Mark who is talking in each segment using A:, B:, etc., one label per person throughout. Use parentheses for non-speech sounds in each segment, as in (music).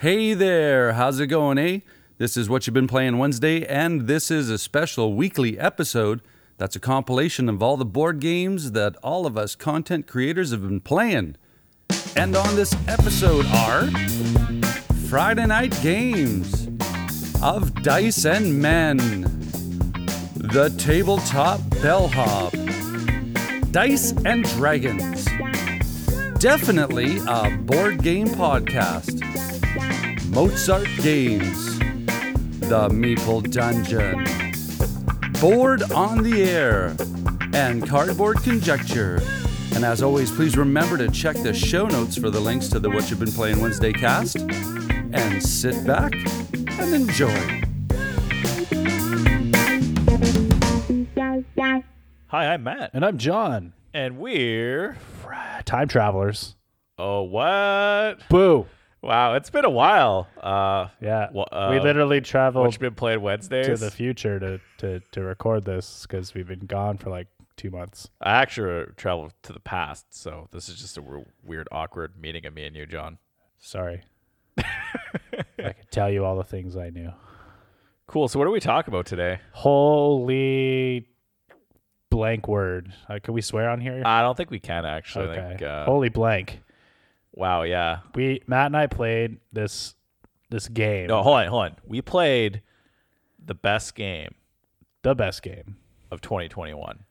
A: Hey there, how's it going, eh? This is What You've Been Playing Wednesday, and this is a special weekly episode that's a compilation of all the board games that all of us content creators have been playing. And on this episode are Friday Night Games of Dice and Men, The Tabletop Bellhop, Dice and Dragons, definitely a board game podcast. Mozart Games, The Meeple Dungeon, Board on the Air, and Cardboard Conjecture. And as always, please remember to check the show notes for the links to the What You've Been Playing Wednesday cast. And sit back and enjoy.
B: Hi, I'm Matt,
C: And I'm John.
B: and we're
C: Time travelers.
B: oh what?
C: Boo.
B: Wow, it's been a while. Uh,
C: Yeah.
B: Wha- uh,
C: we literally traveled
B: you been playing Wednesdays?
C: to the future to, to, to record this because we've been gone for like two months.
B: I actually traveled to the past, so this is just a w- weird, awkward meeting of me and you, John.
C: Sorry. (laughs) I could tell you all the things I knew.
B: Cool. So, what do we talk about today?
C: Holy blank word. Uh, can we swear on here?
B: I don't think we can actually.
C: Okay.
B: think, uh,
C: Holy blank.
B: Wow, yeah.
C: We Matt and I played this this game.
B: No, hold on, hold on. We played the best game
C: The best game,
B: of 2021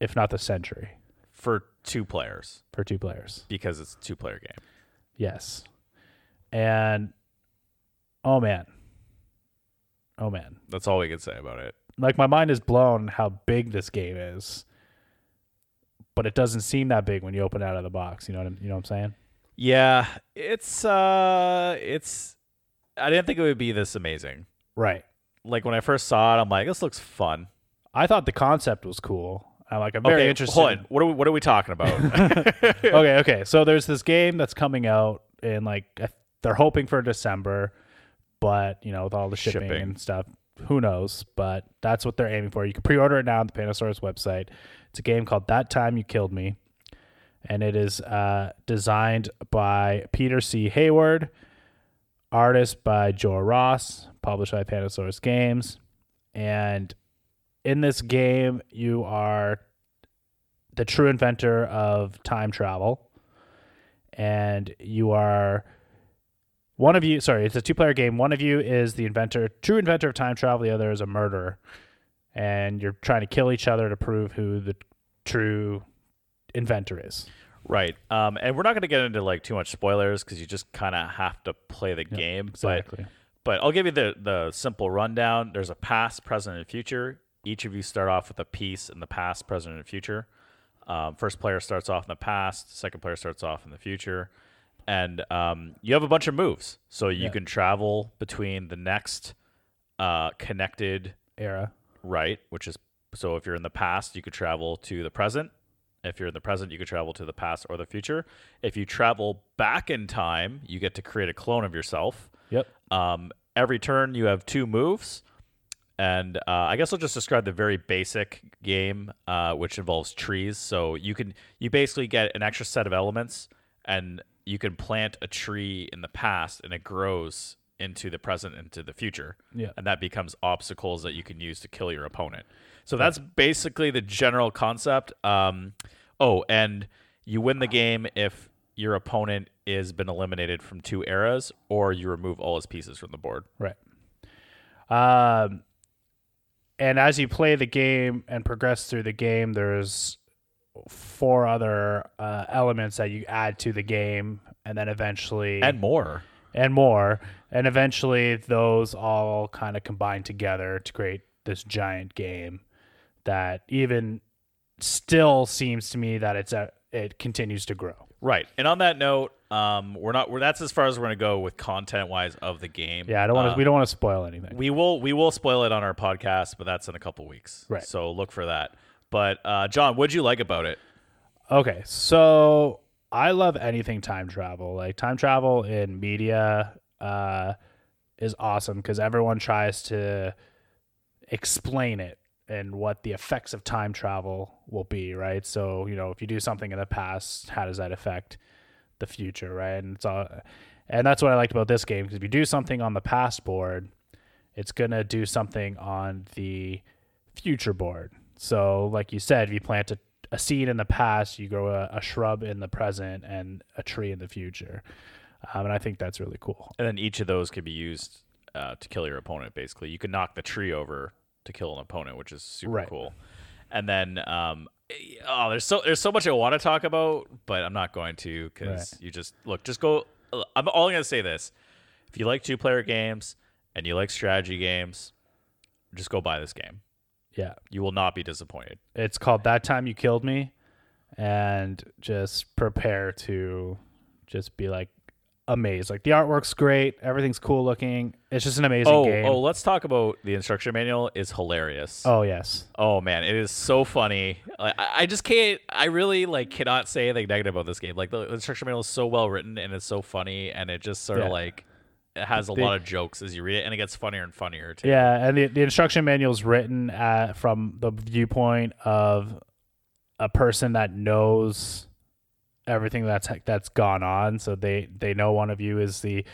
C: if not the century,
B: for two players
C: for two players.
B: because it's a two-player game.
C: Yes. And oh man. Oh man.
B: That's all we can say about it.
C: Like my mind is blown how big this game is. But it doesn't seem that big when you open it out of the box. You know what I'm you know what I'm saying?
B: Yeah, it's uh it's I didn't think it would be this amazing.
C: Right.
B: Like when I first saw it, I'm like, this looks fun.
C: I thought the concept was cool. I'm like I'm very
B: okay,
C: interested.
B: Hold on. What are we, what are we talking about? (laughs) (laughs)
C: okay, okay. So there's this game that's coming out in like they're hoping for December, but you know, with all the shipping,
B: Shipping.
C: and stuff, who knows? But that's what they're aiming for. You can pre-order it now on the Pandasaurus website. It's a game called That Time You Killed Me, and it is uh, designed by Peter C. Hayward, artist by Joe Ross, published by Pandasaurus Games, and in this game you are the true inventor of time travel. And you are one of you sorry it's a two player game. One of you is the inventor true inventor of time travel. The other is a murderer. And you're trying to kill each other to prove who the true inventor is
B: right. Um and we're not going to get into like too much spoilers cuz you just kind of have to play the game. But
C: exactly
B: but I'll give you the the simple rundown. There's a past, present and future. Each of you start off with a piece in the past, present and future. Um, first player starts off in the past. Second player starts off in the future, and um, you have a bunch of moves. So you
C: Yeah.
B: can travel between the next uh, connected
C: era
B: right, which is so if you're in the past, you could travel to the present. If you're in the present, you could travel to the past or the future. If you travel back in time, you get to create a clone of yourself.
C: yep
B: Um, every turn, you have two moves. And uh, I guess I'll just describe the very basic game, uh, which involves trees. So you can you basically get an extra set of elements, and you can plant a tree in the past, and it grows into the present, into the future,
C: Yeah.
B: and that becomes obstacles that you can use to kill your opponent. So that's basically the general concept. Um, oh, and you win the game if your opponent is been eliminated from two eras, or you remove all his pieces from the board.
C: Right. Um, and as you play the game and progress through the game, there's four other uh, elements that you add to the game, and then eventually
B: and more.
C: and more, and eventually those all kind of combine together to create this giant game that even still seems to me that it's a, it continues to grow.
B: Right. And on that note, um, we're not. We're, that's as far as we're gonna go with content wise of the game.
C: Yeah, I don't want to.
B: Uh,
C: we don't want to spoil anything.
B: we will. We will spoil it on our podcast, but that's in a couple weeks.
C: Right.
B: So look for that. But uh, John, what'd you like about it?
C: Okay, so I love anything time travel. Like time travel in media uh, is awesome because everyone tries to explain it and what the effects of time travel will be, right? So you know, if you do something in the past, how does that affect the future, right? And it's all, and that's what I liked about this game because if you do something on the past board, it's gonna do something on the future board. So, like you said, if you plant a, a seed in the past, you grow a, a shrub in the present and a tree in the future. Um, and I think that's really cool.
B: And then each of those could be used uh, to kill your opponent. Basically, you can knock the tree over to kill an opponent, which is super
C: Right.
B: cool. And then, um, oh, there's so there's so much I want to talk about, but I'm not going to because
C: Right.
B: you just look. Just go. I'm only gonna say this: if you like two player games and you like strategy games, just go buy this game.
C: Yeah.
B: You will not be disappointed.
C: It's called That Time You Killed Me. And just prepare to just be like amazed. Like the artwork's great, everything's cool looking. It's just an amazing
B: Oh,
C: game.
B: oh, let's talk about the instruction manual. is hilarious.
C: oh, yes.
B: Oh man, it is so funny. I, I just can't. I really like cannot say anything negative about this game. Like the instruction manual is so well written and it's so funny, and it just sort
C: Yeah.
B: of like it has a
C: The-
B: lot of jokes as you read it, and it gets funnier and funnier too.
C: Yeah, and the, the instruction manual is written at, from the viewpoint of a person that knows everything that's that's gone on. So they they know one of you is the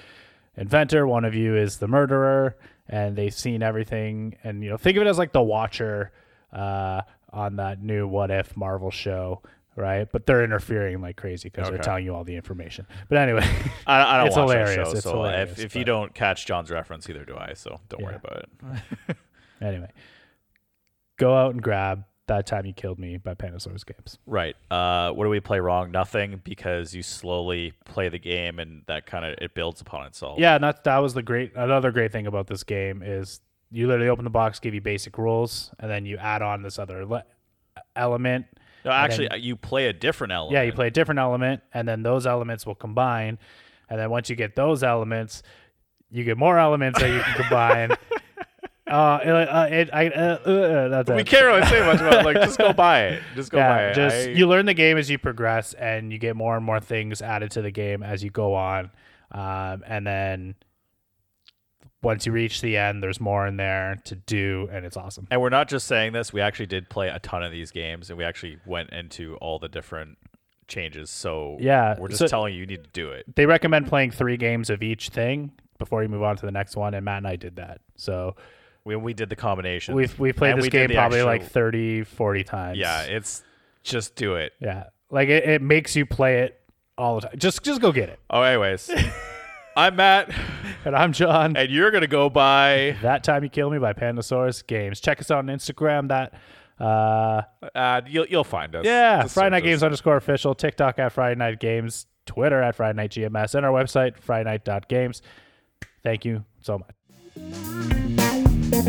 C: inventor, one of you is the murderer, and they've seen everything. And you know, think of it as like the Watcher uh, on that new What If Marvel show. Right, but they're interfering like crazy because they're telling you all the information. But anyway,
B: I, I don't (laughs)
C: It's
B: watch
C: hilarious.
B: show,
C: It's
B: so
C: hilarious,
B: if, if you don't catch John's reference, either do I. So don't worry about it. (laughs) (laughs)
C: anyway, go out and grab that time you killed me by Pandasaurus Games.
B: Right. Uh, what do we play wrong? Nothing, because you slowly play the game, and that kind of it builds upon itself.
C: Yeah, and that that was the great another great thing about this game is you literally open the box, give you basic rules, and then you add on this other le- element.
B: No, actually,
C: then-
B: uh, you play a different element.
C: Yeah, you play a different element, and then those elements will combine, and then once you get those elements, you get more elements that you can combine. (laughs) Uh, it, uh, it, I, uh, uh, that's
B: We can't really say much about it. Like, just go (laughs) buy it. Just go buy it.
C: just
B: I-
C: you learn the game as you progress, and you get more and more things added to the game as you go on, um, and then once you reach the end, there's more in there to do, and it's awesome.
B: And we're not just saying this. We actually did play a ton of these games, and we actually went into all the different changes. So
C: Yeah,
B: we're just
C: so-
B: telling you you need to do it.
C: They recommend playing three games of each thing before you move on to the next one, and Matt and I did that. So
B: We we did the combination.
C: we've we played
B: And
C: this
B: we
C: game probably
B: extra-
C: like 30, 40 times.
B: yeah, it's just do it.
C: yeah, like it, it makes you play it all the time. Just just go get it.
B: Oh, anyways, (laughs) I'm Matt,
C: And I'm John.
B: and you're gonna go buy.
C: That time you kill me by Pandasaurus Games. Check us out on Instagram. That uh
B: Uh, you'll you'll find us.
C: yeah,
B: Just
C: Friday Night
B: us.
C: Games underscore official. TikTok at Friday Night Games. Twitter at Friday Night GMS, and our website Friday Night Games. Thank you so much.
D: Hey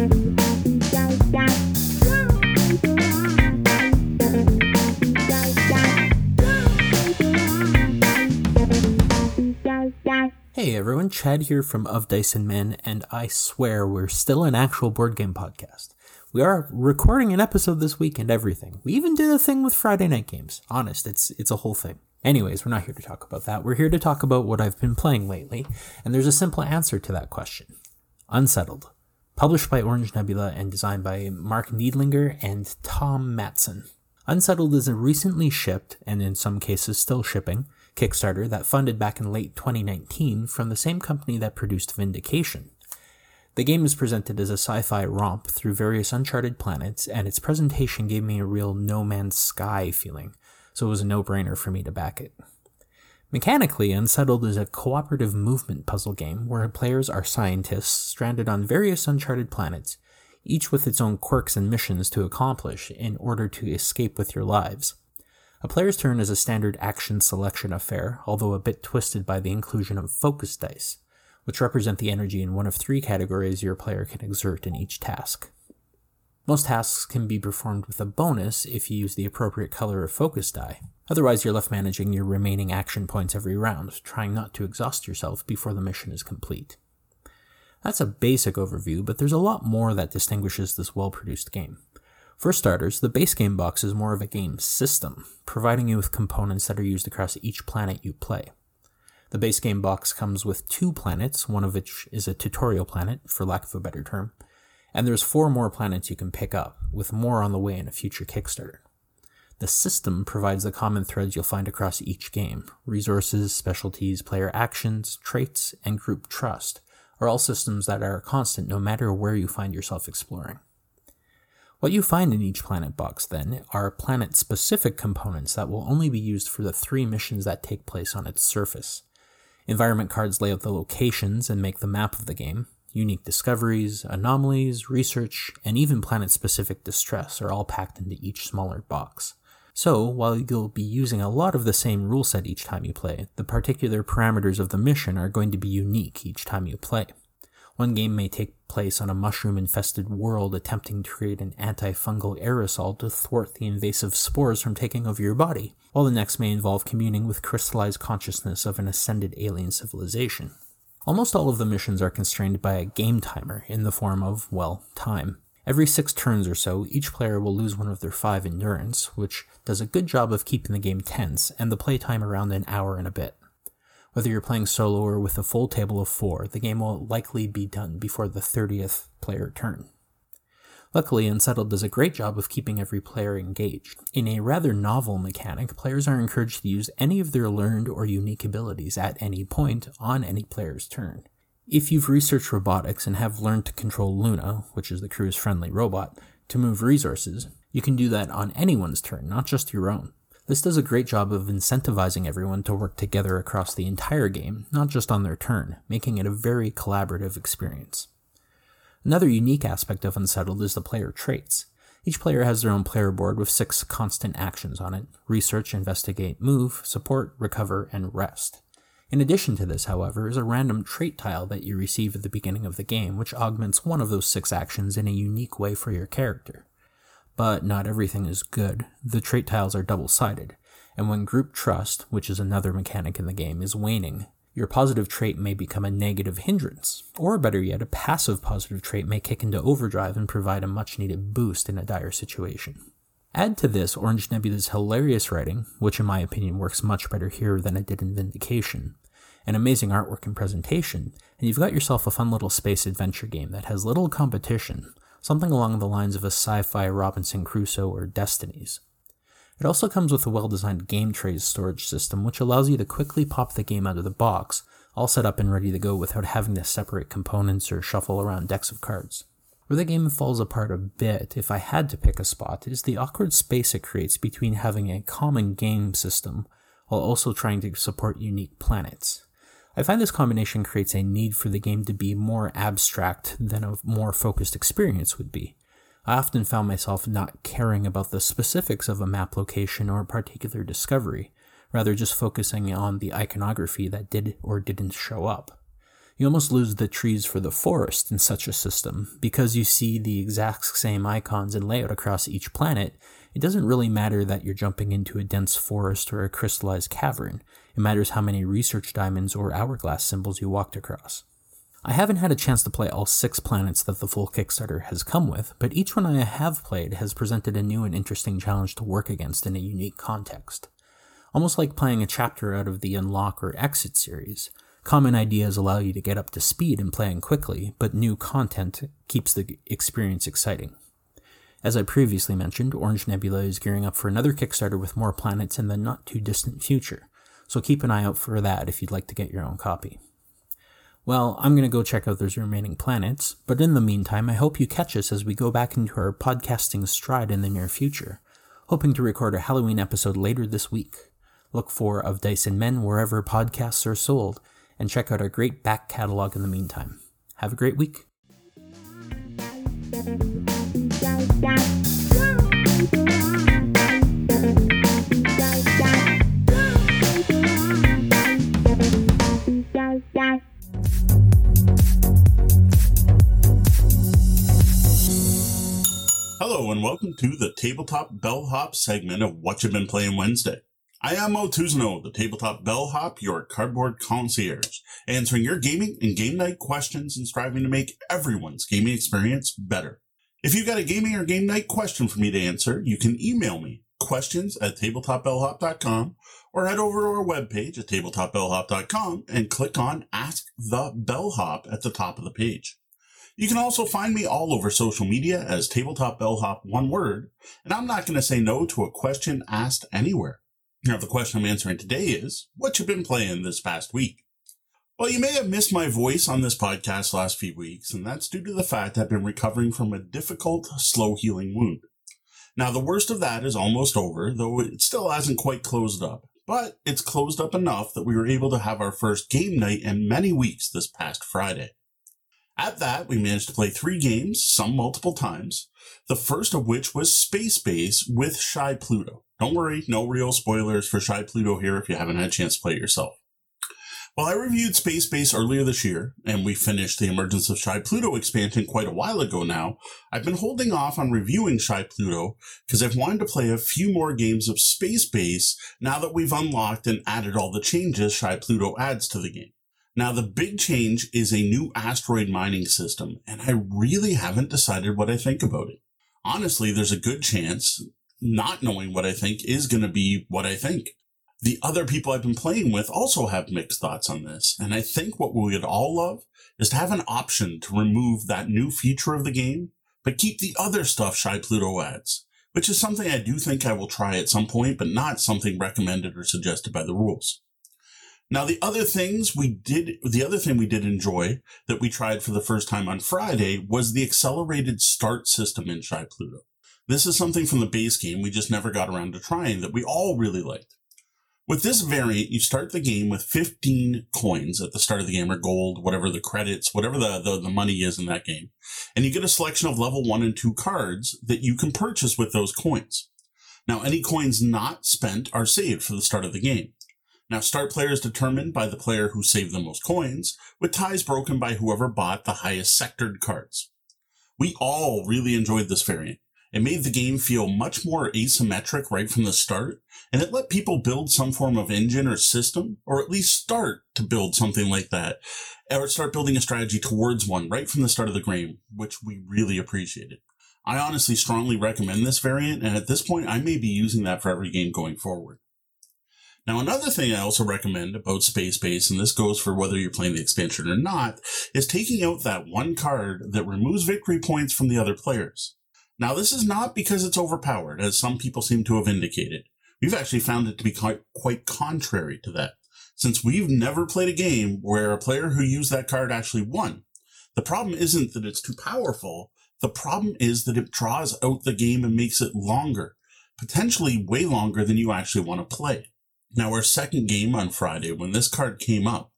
D: everyone, Chad here from Of Dice and Men, and I swear we're still an actual board game podcast. We are recording an episode this week and everything. We even did a thing with Friday night games. Honest, it's it's a whole thing. Anyways, we're not here to talk about that. We're here to talk about what I've been playing lately, and there's a simple answer to that question. Unsettled. Published by Orange Nebula and designed by Marc Neidlinger and Tom Matson. Unsettled is a recently shipped, and in some cases still shipping, Kickstarter that funded back in late 2019 from the same company that produced Vindication. The game is presented as a sci fi romp through various uncharted planets, and its presentation gave me a real No Man's Sky feeling, so it was a no brainer for me to back it. Mechanically, Unsettled is a cooperative movement puzzle game where players are scientists stranded on various uncharted planets, each with its own quirks and missions to accomplish in order to escape with your lives. A player's turn is a standard action selection affair, although a bit twisted by the inclusion of focus dice, which represent the energy in one of three categories your player can exert in each task. Most tasks can be performed with a bonus if you use the appropriate color of focus die. Otherwise, you're left managing your remaining action points every round, trying not to exhaust yourself before the mission is complete. That's a basic overview, but there's a lot more that distinguishes this well produced game. For starters, the base game box is more of a game system, providing you with components that are used across each planet you play. The base game box comes with two planets, one of which is a tutorial planet, for lack of a better term, and there's four more planets you can pick up, with more on the way in a future Kickstarter. The system provides the common threads you'll find across each game resources, specialties, player actions, traits, and group trust are all systems that are constant no matter where you find yourself exploring. What you find in each planet box, then, are planet specific components that will only be used for the three missions that take place on its surface. Environment cards lay out the locations and make the map of the game. Unique discoveries, anomalies, research, and even planet specific distress are all packed into each smaller box. So, while you'll be using a lot of the same rule set each time you play, the particular parameters of the mission are going to be unique each time you play. One game may take place on a mushroom infested world attempting to create an antifungal aerosol to thwart the invasive spores from taking over your body, while the next may involve communing with crystallized consciousness of an ascended alien civilization. Almost all of the missions are constrained by a game timer in the form of, well, time. Every six turns or so, each player will lose one of their five endurance, which does a good job of keeping the game tense and the playtime around an hour and a bit. Whether you're playing solo or with a full table of four, the game will likely be done before the 30th player turn. Luckily, Unsettled does a great job of keeping every player engaged. In a rather novel mechanic, players are encouraged to use any of their learned or unique abilities at any point on any player's turn. If you've researched robotics and have learned to control Luna, which is the crew's friendly robot, to move resources, you can do that on anyone's turn, not just your own. This does a great job of incentivizing everyone to work together across the entire game, not just on their turn, making it a very collaborative experience. Another unique aspect of Unsettled is the player traits. Each player has their own player board with six constant actions on it research, investigate, move, support, recover, and rest. In addition to this, however, is a random trait tile that you receive at the beginning of the game, which augments one of those six actions in a unique way for your character. But not everything is good. The trait tiles are double sided, and when group trust, which is another mechanic in the game, is waning, your positive trait may become a negative hindrance. Or better yet, a passive positive trait may kick into overdrive and provide a much needed boost in a dire situation. Add to this Orange Nebula's hilarious writing, which in my opinion works much better here than it did in Vindication, an amazing artwork and presentation, and you've got yourself a fun little space adventure game that has little competition, something along the lines of a sci fi Robinson Crusoe or Destinies. It also comes with a well designed game trays storage system, which allows you to quickly pop the game out of the box, all set up and ready to go without having to separate components or shuffle around decks of cards. Where the game falls apart a bit, if I had to pick a spot, is the awkward space it creates between having a common game system while also trying to support unique planets. I find this combination creates a need for the game to be more abstract than a more focused experience would be. I often found myself not caring about the specifics of a map location or a particular discovery, rather just focusing on the iconography that did or didn't show up. You almost lose the trees for the forest in such a system, because you see the exact same icons and layout across each planet, it doesn't really matter that you're jumping into a dense forest or a crystallized cavern. It matters how many research diamonds or hourglass symbols you walked across. I haven't had a chance to play all six planets that the full Kickstarter has come with, but each one I have played has presented a new and interesting challenge to work against in a unique context. Almost like playing a chapter out of the Unlock or Exit series, common ideas allow you to get up to speed in playing quickly, but new content keeps the experience exciting. As I previously mentioned, Orange Nebula is gearing up for another Kickstarter with more planets in the not too distant future, so keep an eye out for that if you'd like to get your own copy. Well, I'm going to go check out those remaining planets, but in the meantime, I hope you catch us as we go back into our podcasting stride in the near future, hoping to record a Halloween episode later this week. Look for Of Dice and Men wherever podcasts are sold, and check out our great back catalog in the meantime. Have a great week.
E: Hello and welcome to the Tabletop Bellhop segment of What You've Been Playing Wednesday. I am Moe Tousignant, the tabletop bellhop, your cardboard concierge, answering your gaming and game night questions and striving to make everyone's gaming experience better. If you've got a gaming or game night question for me to answer, you can email me questions at tabletopbellhop.com or head over to our webpage at tabletopbellhop.com and click on Ask the Bellhop at the top of the page. You can also find me all over social media as Tabletop Bellhop one word, and I'm not going to say no to a question asked anywhere. Now, the question I'm answering today is, what you've been playing this past week? Well, you may have missed my voice on this podcast last few weeks, and that's due to the fact I've been recovering from a difficult, slow healing wound. Now, the worst of that is almost over, though it still hasn't quite closed up. But it's closed up enough that we were able to have our first game night in many weeks this past Friday. At that, we managed to play three games, some multiple times, the first of which was Space Base with Shy Pluto. Don't worry, no real spoilers for Shy Pluto here if you haven't had a chance to play it yourself. Well, I reviewed Space Base earlier this year, and we finished the Emergence of Shy Pluto expansion quite a while ago now. I've been holding off on reviewing Shy Pluto because I've wanted to play a few more games of Space Base now that we've unlocked and added all the changes Shy Pluto adds to the game. Now, the big change is a new asteroid mining system, and I really haven't decided what I think about it. Honestly, there's a good chance not knowing what I think is going to be what I think. The other people I've been playing with also have mixed thoughts on this, and I think what we would all love is to have an option to remove that new feature of the game, but keep the other stuff Shy Pluto adds, which is something I do think I will try at some point, but not something recommended or suggested by the rules. Now, the other things we did, the other thing we did enjoy that we tried for the first time on Friday was the accelerated start system in Shy Pluto. This is something from the base game we just never got around to trying that we all really liked. With this variant, you start the game with 15 coins at the start of the game, or gold, whatever the credits, whatever the, the, the, money is in that game. And you get a selection of level one and two cards that you can purchase with those coins. Now, any coins not spent are saved for the start of the game. Now, start player is determined by the player who saved the most coins, with ties broken by whoever bought the highest sectored cards. We all really enjoyed this variant. It made the game feel much more asymmetric right from the start, and it let people build some form of engine or system, or at least start to build something like that, or start building a strategy towards one right from the start of the game, which we really appreciated. I honestly strongly recommend this variant, and at this point, I may be using that for every game going forward. Now, another thing I also recommend about Space Base, and this goes for whether you're playing the expansion or not, is taking out that one card that removes victory points from the other players. Now, this is not because it's overpowered, as some people seem to have indicated. We've actually found it to be quite, quite contrary to that, since we've never played a game where a player who used that card actually won. The problem isn't that it's too powerful. The problem is that it draws out the game and makes it longer, potentially way longer than you actually want to play. Now, our second game on Friday, when this card came up,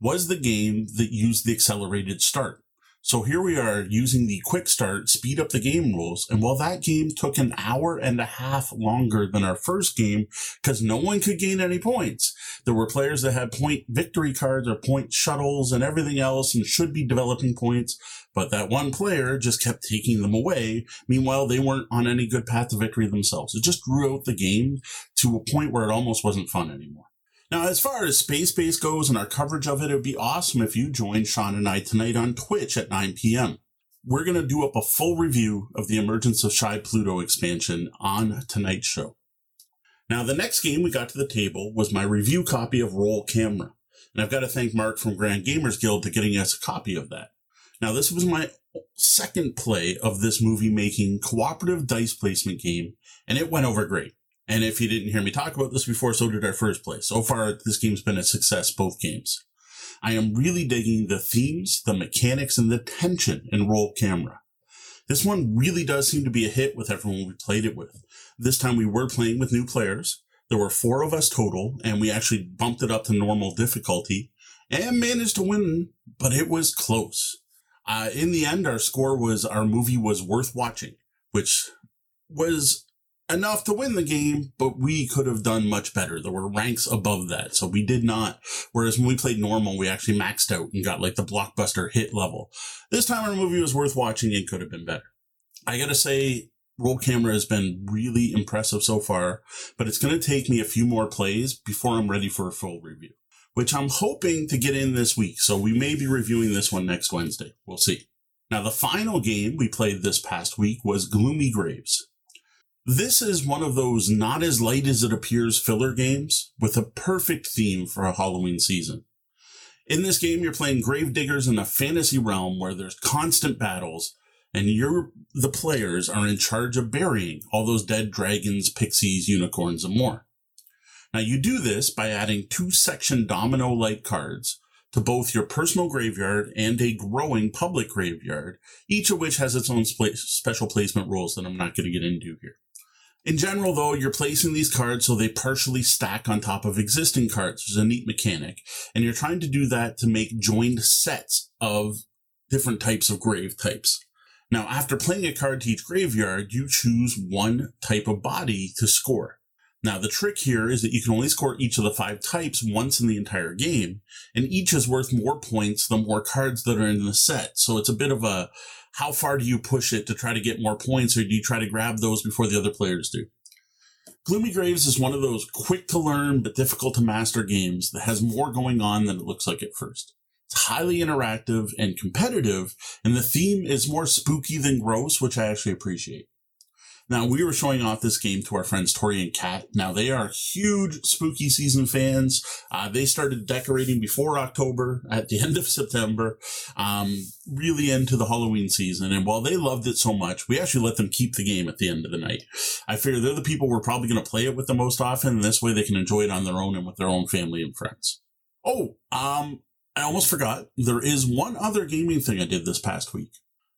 E: was the game that used the accelerated start. So here we are using the quick start, speed up the game rules. And while that game took an hour and a half longer than our first game, because no one could gain any points, there were players that had point victory cards or point shuttles and everything else and should be developing points. But that one player just kept taking them away. Meanwhile, they weren't on any good path to victory themselves. It just drew out the game to a point where it almost wasn't fun anymore. Now, as far as Space Base goes and our coverage of it, it would be awesome if you joined Sean and I tonight on Twitch at 9 p.m. We're going to do up a full review of the emergence of Shy Pluto expansion on tonight's show. Now, the next game we got to the table was my review copy of Roll Camera. And I've got to thank Mark from Grand Gamers Guild for getting us a copy of that. Now, this was my second play of this movie making cooperative dice placement game, and it went over great. And if you didn't hear me talk about this before, so did our first play. So far, this game's been a success, both games. I am really digging the themes, the mechanics, and the tension in Roll Camera. This one really does seem to be a hit with everyone we played it with. This time we were playing with new players. There were four of us total, and we actually bumped it up to normal difficulty and managed to win, but it was close. Uh, in the end, our score was our movie was worth watching, which was enough to win the game, but we could have done much better. There were ranks above that. So we did not. Whereas when we played normal, we actually maxed out and got like the blockbuster hit level. This time our movie was worth watching and could have been better. I gotta say, roll camera has been really impressive so far, but it's to take me a few more plays before I'm ready for a full review, which I'm hoping to get in this week. So we may be reviewing this one next Wednesday. We'll see. Now, the final game we played this past week was Gloomy Graves. This is one of those not as light as it appears filler games with a perfect theme for a Halloween season. In this game, you're playing gravediggers in a fantasy realm where there's constant battles, and you're the players are in charge of burying all those dead dragons, pixies, unicorns, and more. Now, you do this by adding two section domino like cards to both your personal graveyard and a growing public graveyard, each of which has its own special placement rules that I'm not going to get into here. In general, though, you're placing these cards so they partially stack on top of existing cards, which is a neat mechanic. And you're trying to do that to make joined sets of different types of grave types. Now, after playing a card to each graveyard, you choose one type of body to score. Now, the trick here is that you can only score each of the five types once in the entire game, and each is worth more points the more cards that are in the set. So it's a bit of a how far do you push it to try to get more points, or do you try to grab those before the other players do? Gloomy Graves is one of those quick to learn but difficult to master games that has more going on than it looks like at first. It's highly interactive and competitive, and the theme is more spooky than gross, which I actually appreciate. Now, we were showing off this game to our friends Tori and Kat. Now, they are huge spooky season fans. Uh, they started decorating before October, at the (laughs) end of September, um, really into the Halloween season. And while they loved it so much, we actually let them keep the game at the end of the night. I figure they're the people we're probably going to play it with the most often. And this way they can enjoy it on their own and with their own family and friends. Oh, um, I almost forgot. There is one other gaming thing I did this past week.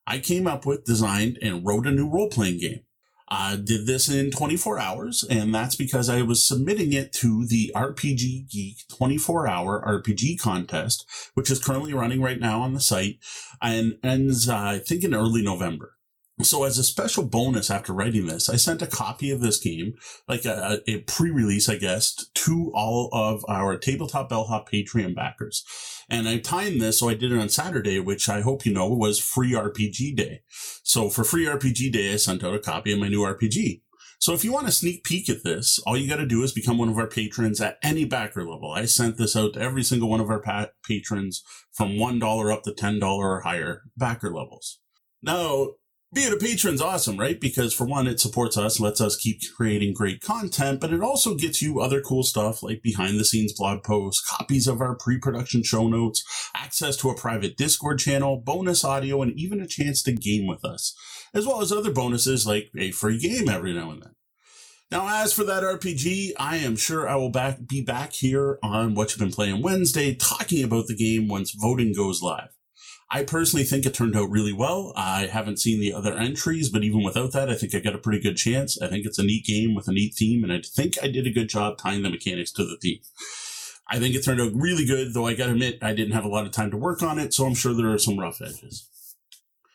E: I came up with, designed, and wrote a new role playing game. I did this in 24 hours, and that's because I was submitting it to the RPG Geek 24 hour RPG contest, which is currently running right now on the site and ends, uh, I think, in early November. So as a special bonus after writing this, I sent a copy of this game, like a, a pre-release, I guess, to all of our Tabletop Bellhop Patreon backers. And I timed this, so I did it on Saturday, which I hope you know was free RPG day. So for free RPG day, I sent out a copy of my new RPG. So if you want a sneak peek at this, all you got to do is become one of our patrons at any backer level. I sent this out to every single one of our pa- patrons from $1 up to $10 or higher backer levels. Now, being a patron's awesome, right? Because for one, it supports us, lets us keep creating great content, but it also gets you other cool stuff like behind the scenes blog posts, copies of our pre-production show notes, access to a private Discord channel, bonus audio, and even a chance to game with us, as well as other bonuses like a free game every now and then. Now, as for that RPG, I am sure I will back, be back here on What You've Been Playing Wednesday talking about the game once voting goes live. I personally think it turned out really well. I haven't seen the other entries, but even without that, I think I got a pretty good chance. I think it's a neat game with a neat theme, and I think I did a good job tying the mechanics to the theme. I think it turned out really good, though I gotta admit, I didn't have a lot of time to work on it, so I'm sure there are some rough edges.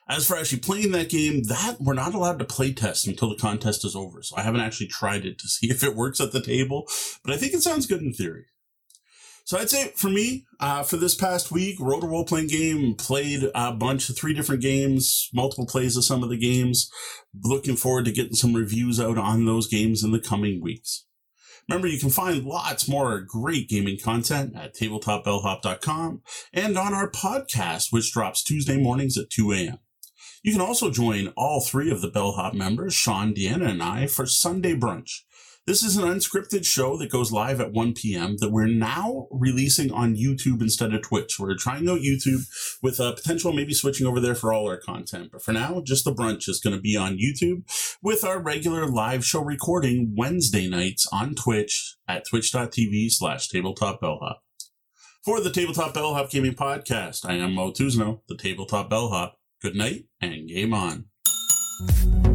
E: As for actually playing that game, that we're not allowed to play test until the contest is over, so I haven't actually tried it to see (laughs) if it works at the table, but I think it sounds good in theory. So I'd say for me, uh, for this past week, wrote a role playing game, played a bunch of three different games, multiple plays of some of the games. Looking forward to getting some reviews out on those games in the coming weeks. Remember, you can find lots more great gaming content at tabletopbellhop.com and on our podcast, which drops Tuesday mornings at 2 a.m. You can also join all three of the Bellhop members, Sean, Deanna, and I, for Sunday brunch. This is an unscripted show that goes live at 1 p.m. that we're now releasing on YouTube instead of Twitch. We're trying out YouTube with a potential maybe switching over there for all our content. But for now, just the brunch is going to be on YouTube with our regular live show recording Wednesday nights on Twitch at twitch.tv slash tabletop bellhop. For the Tabletop Bellhop Gaming Podcast, I am Moe Tousignant, the Tabletop Bellhop. Good night and game on.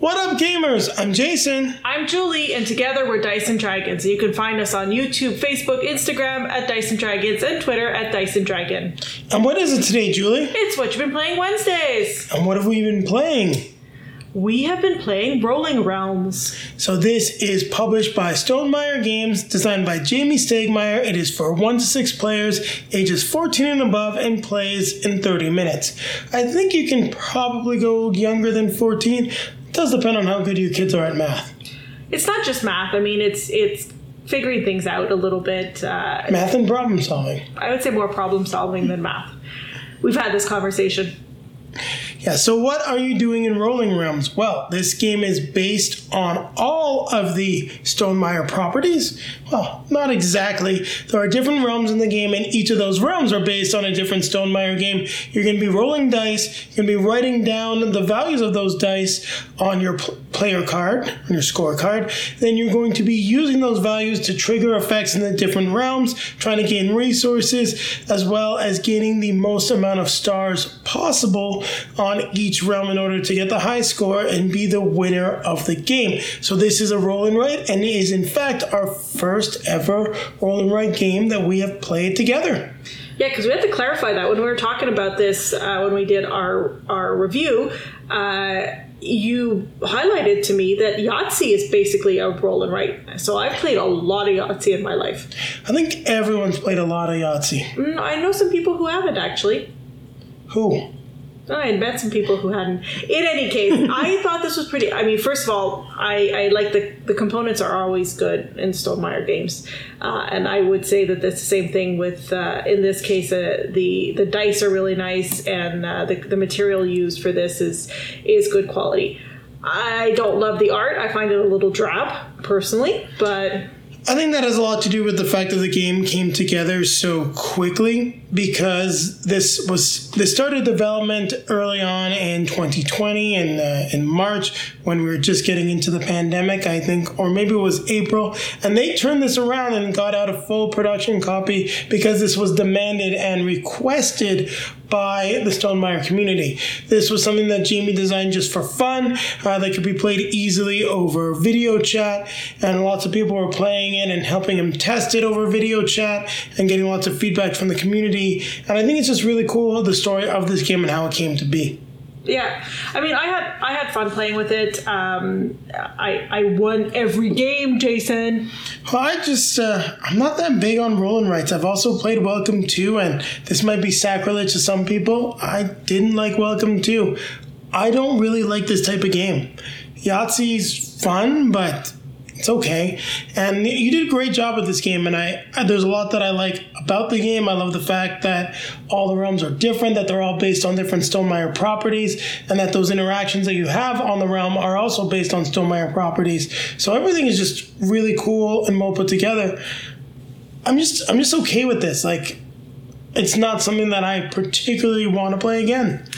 F: What up, gamers? I'm Jason.
G: I'm Julie, and together we're Dice and Dragons. You can find us on YouTube, Facebook, Instagram at Dice and Dragons, and Twitter at Dyson Dragon.
F: And what is it today, Julie?
G: It's what you've been playing Wednesdays.
F: And what have we been playing?
G: we have been playing Rolling Realms.
F: So this is published by Stonemaier Games, designed by Jamie Stegmaier. It is for 1 to 6 players, ages 14 and above, and plays in 30 minutes. I think you can probably go younger than 14. It does depend on how good your kids are at math.
G: It's not just math. I mean, it's it's figuring things out a little bit. Uh,
F: Math and problem solving.
G: I would say more problem solving than math. We've had this conversation.
F: Yeah, so what are you doing in Rolling Realms? Well, this game is based on all of the Stonemaier properties. Well, not exactly. There are different realms in the game, and each of those realms are based on a different Stonemaier game. You're going to be rolling dice, you're going to be writing down the values of those dice on your pl- player card, on your scorecard. Then you're going to be using those values to trigger effects in the different realms, trying to gain resources, as well as gaining the most amount of stars possible on each realm in order to get the high score and be the winner of the game. So this is a roll and write, and it is in fact our first ever roll and write game that we have played together.
G: Yeah, because we had to clarify that when we were talking about this uh, when we did our our review. Uh, you highlighted to me that Yahtzee is basically a roll and write. So I've played a lot of Yahtzee in my life.
F: I think everyone's played a lot of Yahtzee.
G: Mm, I know some people who haven't actually.
F: Who?
G: I met some people who hadn't. In any case, (laughs) I thought this was pretty. I mean, first of all, I, I like the the components are always good in Stonemaier games, uh, and I would say that that's the same thing with uh, in this case. Uh, the the dice are really nice, and uh, the the material used for this is is good quality. I don't love the art. I find it a little drab, personally, but
F: I think that has a lot to do with the fact that the game came together so quickly because this was this started development early on in 2020 in uh, in March when we were just getting into the pandemic I think or maybe it was April and they turned this around and got out a full production copy because this was demanded and requested by the Stonemaier community. This was something that Jamie designed just for fun, uh, that could be played easily over video chat, and lots of people were playing it and helping him test it over video chat and getting lots of feedback from the community. And I think it's just really cool the story of this game and how it came to be.
G: Yeah. I mean i had i had fun playing with it. Um i i won every game jason.
F: Well i just uh i'm not that big on rolling rights. I've also played Welcome To and this might be sacrilege to some people. I didn't like Welcome To i don't really like this type of game. Yahtzee's fun but it's okay. And you did a great job with this game, and I there's a lot that I like about the game. I love the fact that all the realms are different, that they're all based on different Stonemaier properties, and that those interactions that you have on the realm are also based on Stonemaier properties. So everything is just really cool and well put together. I'm just I'm just okay with this. Like it's not something that I particularly want to play again.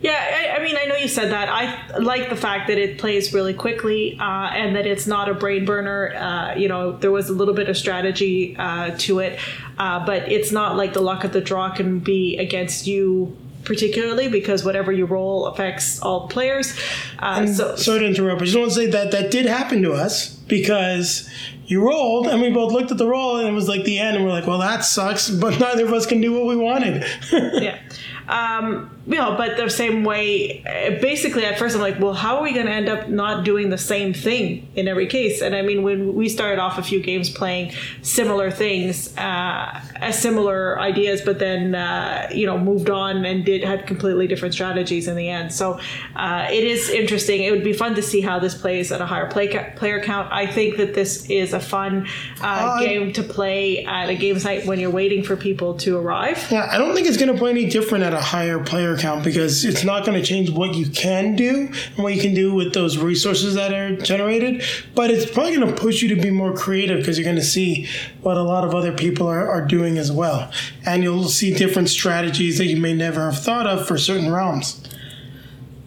G: Yeah, I, I, mean, I know you said that. I like the fact that it plays really quickly uh, and that it's not a brain burner. Uh, you know, there was a little bit of strategy uh, to it, uh, but it's not like the luck of the draw can be against you particularly because whatever you roll affects all players.
F: Uh, so, sorry to interrupt. I just want to say that that did happen to us because you rolled and we both looked at the roll and it was like the end and we're like, well, that sucks, but neither of us can do what we wanted. (laughs)
G: yeah. Um, you know, but the same way, uh, basically at first I'm like, well, how are we going to end up not doing the same thing in every case? And I mean, when we started off a few games playing similar things, uh, similar ideas, but then, uh, you know, moved on and did had completely different strategies in the end. So uh, it is interesting. It would be fun to see how this plays at a higher play ca- player count. I think that this is a fun uh, game to play at a game site when you're waiting for people to arrive.
F: Yeah, I don't think it's going to play any different at a higher player count because it's not going to change what you can do and what you can do with those resources that are generated. But it's probably going to push you to be more creative because you're going to see what a lot of other people are, are doing as well. And you'll see different strategies that you may never have thought of for certain realms.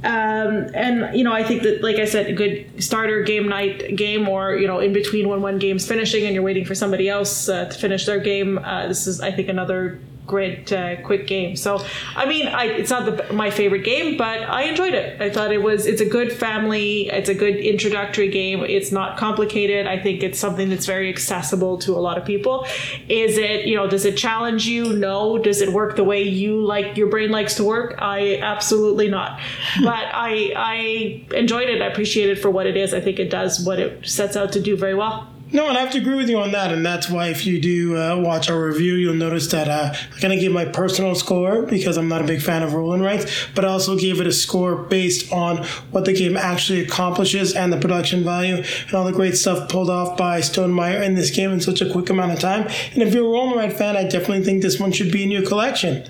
G: Um, and you know, I think that, like I said, a good starter game night game, or you know, in between when one game's finishing and you're waiting for somebody else uh, to finish their game. Uh, this is, I think, another grid uh, quick game. So, I mean, I, it's not the, my favorite game, but I enjoyed it. I thought it was it's a good family, it's a good introductory game. It's not complicated. I think it's something that's very accessible to a lot of people. Is it you know does it challenge you? No. Does it work the way you like your brain likes to work? I absolutely not. (laughs) but I I enjoyed it. I appreciate it for what it is. I think it does what it sets out to do very well.
F: No, and I have to agree with you on that, and that's why if you do uh, watch our review, you'll notice that uh, I'm gonna give my personal score because I'm not a big fan of roll and writes, but I also gave it a score based on what the game actually accomplishes and the production value and all the great stuff pulled off by Stonemaier in this game in such a quick amount of time. And if you're a roll and fan, I definitely think this one should be in your collection.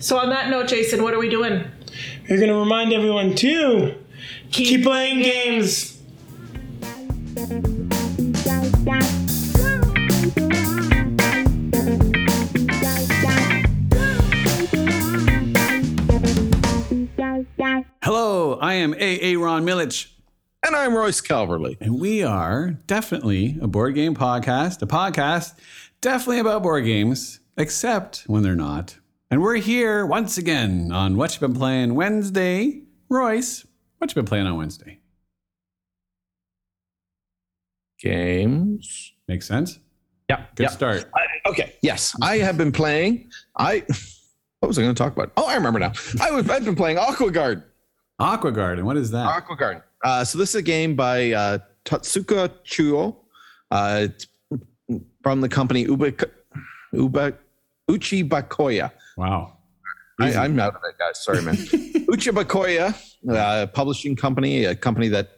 G: So on that note, Jason, what are we doing?
F: We're gonna remind everyone to keep, keep playing games.
H: Hello, I am A.A. Ron Milich.
I: And I'm Royce Calverley.
H: And we are definitely a board game podcast, a podcast definitely about board games, except when they're not. And we're here once again on What You Been Playing Wednesday. Royce, what you been playing on Wednesday?
I: Games.
H: Makes sense?
I: Yeah.
H: Good
I: yeah.
H: start.
I: I, okay. Yes. I have been playing. I (laughs) what was I going to talk about? Oh, I remember now. I was I've been playing Aquaguard.
H: Aquaguard. what is that?
I: Aquaguard. Uh, so this is a game by uh, Tatsuka Chuo. Uh, it's from the company Uba, Uba, Uchi Bakoya.
H: Wow.
I: I, I'm out of it, guys. Sorry, man. (laughs) Uchi Bakoya, uh, publishing company, a company that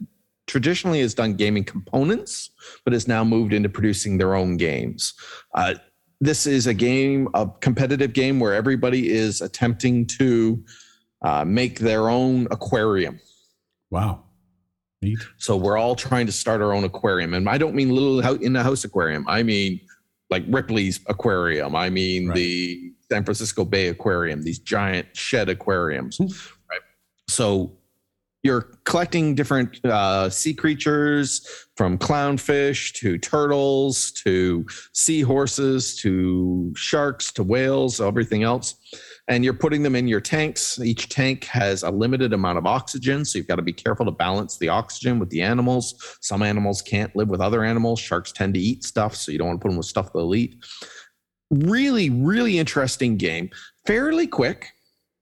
I: traditionally has done gaming components, but has now moved into producing their own games. Uh, this is a game, a competitive game where everybody is attempting to uh, make their own aquarium.
H: Wow. Neat.
I: So we're all trying to start our own aquarium. And I don't mean little in the house aquarium. I mean like Ripley's aquarium. I mean right. the San Francisco Bay Aquarium, these giant shed aquariums. right. So you're collecting different uh, sea creatures from clownfish to turtles to seahorses to sharks to whales, everything else. And you're putting them in your tanks. Each tank has a limited amount of oxygen. So you've got to be careful to balance the oxygen with the animals. Some animals can't live with other animals. Sharks tend to eat stuff. So you don't want to put them with stuff they'll eat. Really, really interesting game. Fairly quick.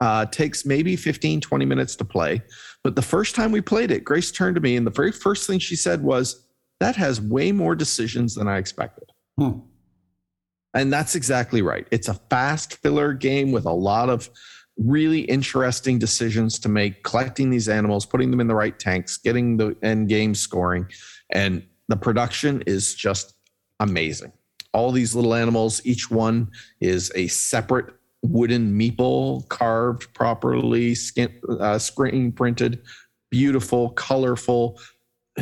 I: Uh, takes maybe 15, 20 minutes to play. But the first time we played it, Grace turned to me, and the very first thing she said was, That has way more decisions than I expected.
H: Hmm.
I: And that's exactly right. It's a fast filler game with a lot of really interesting decisions to make, collecting these animals, putting them in the right tanks, getting the end game scoring. And the production is just amazing. All these little animals, each one is a separate wooden meeple carved properly, skin, uh, screen printed, beautiful, colorful,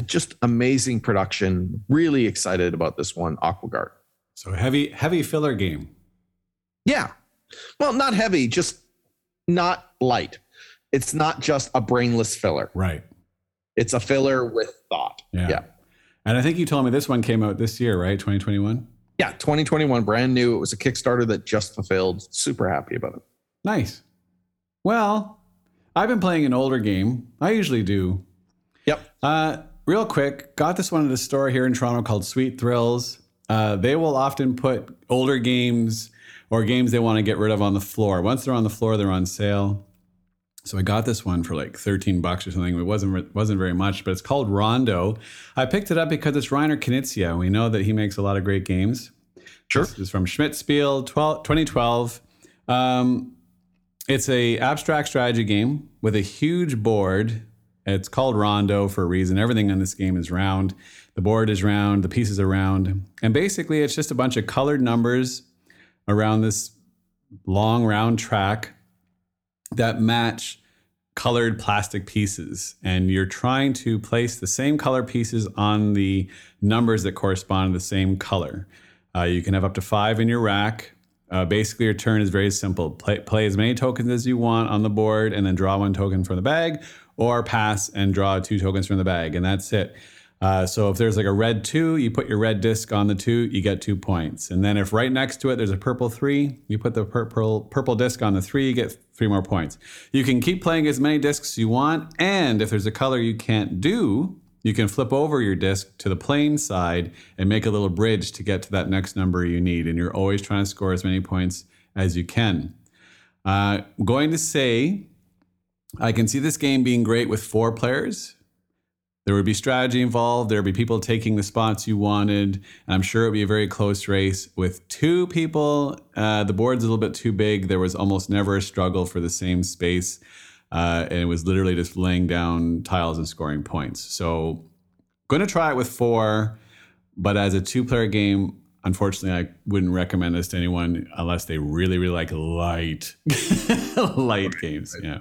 I: just amazing production. Really excited about this one, Aquaguard.
H: So heavy, heavy filler game.
I: Yeah. Well, not heavy, just not light. It's not just a brainless filler.
H: Right.
I: It's a filler with thought.
H: Yeah.
I: yeah.
H: And I think you told me this one came out this year, right? 2021?
I: Yeah, 2021, brand new. It was a Kickstarter that just fulfilled. Super happy about it.
H: Nice. Well, I've been playing an older game. I usually do.
I: Yep.
H: Uh, real quick, got this one at a store here in Toronto called Sweet Thrills. Uh, they will often put older games or games they want to get rid of on the floor. Once they're on the floor, they're on sale. So I got this one for like 13 bucks or something. It wasn't wasn't very much, but it's called Rondo. I picked it up because it's Reiner Knizia. We know that he makes a lot of great games.
I: Sure.
H: This is from Schmidt Spiel 12, 2012. Um, it's a abstract strategy game with a huge board. It's called Rondo for a reason. Everything in this game is round. The board is round. The pieces are round. And basically, it's just a bunch of colored numbers around this long round track that match colored plastic pieces and you're trying to place the same color pieces on the numbers that correspond to the same color. Uh, you can have up to five in your rack. Uh, basically your turn is very simple. Play, play as many tokens as you want on the board and then draw one token from the bag or pass and draw two tokens from the bag and that's it Uh, so if there's like a red two, you put your red disc on the two, you get two points. And then if right next to it there's a purple three, you put the purple purple disc on the three, you get three more points. You can keep playing as many discs you want, and if there's a color you can't do, you can flip over your disc to the plain side and make a little bridge to get to that next number you need. And you're always trying to score as many points as you can. Uh, going to say I can see this game being great with four players. There would be strategy involved. There would be people taking the spots you wanted. And I'm sure it would be a very close race. With two people, uh, the board's a little bit too big. There was almost never a struggle for the same space. Uh, and it was literally just laying down tiles and scoring points. So, going to try it with four, but as a two player game, unfortunately, I wouldn't recommend this to anyone unless they really, really like light, (laughs) light games. Yeah.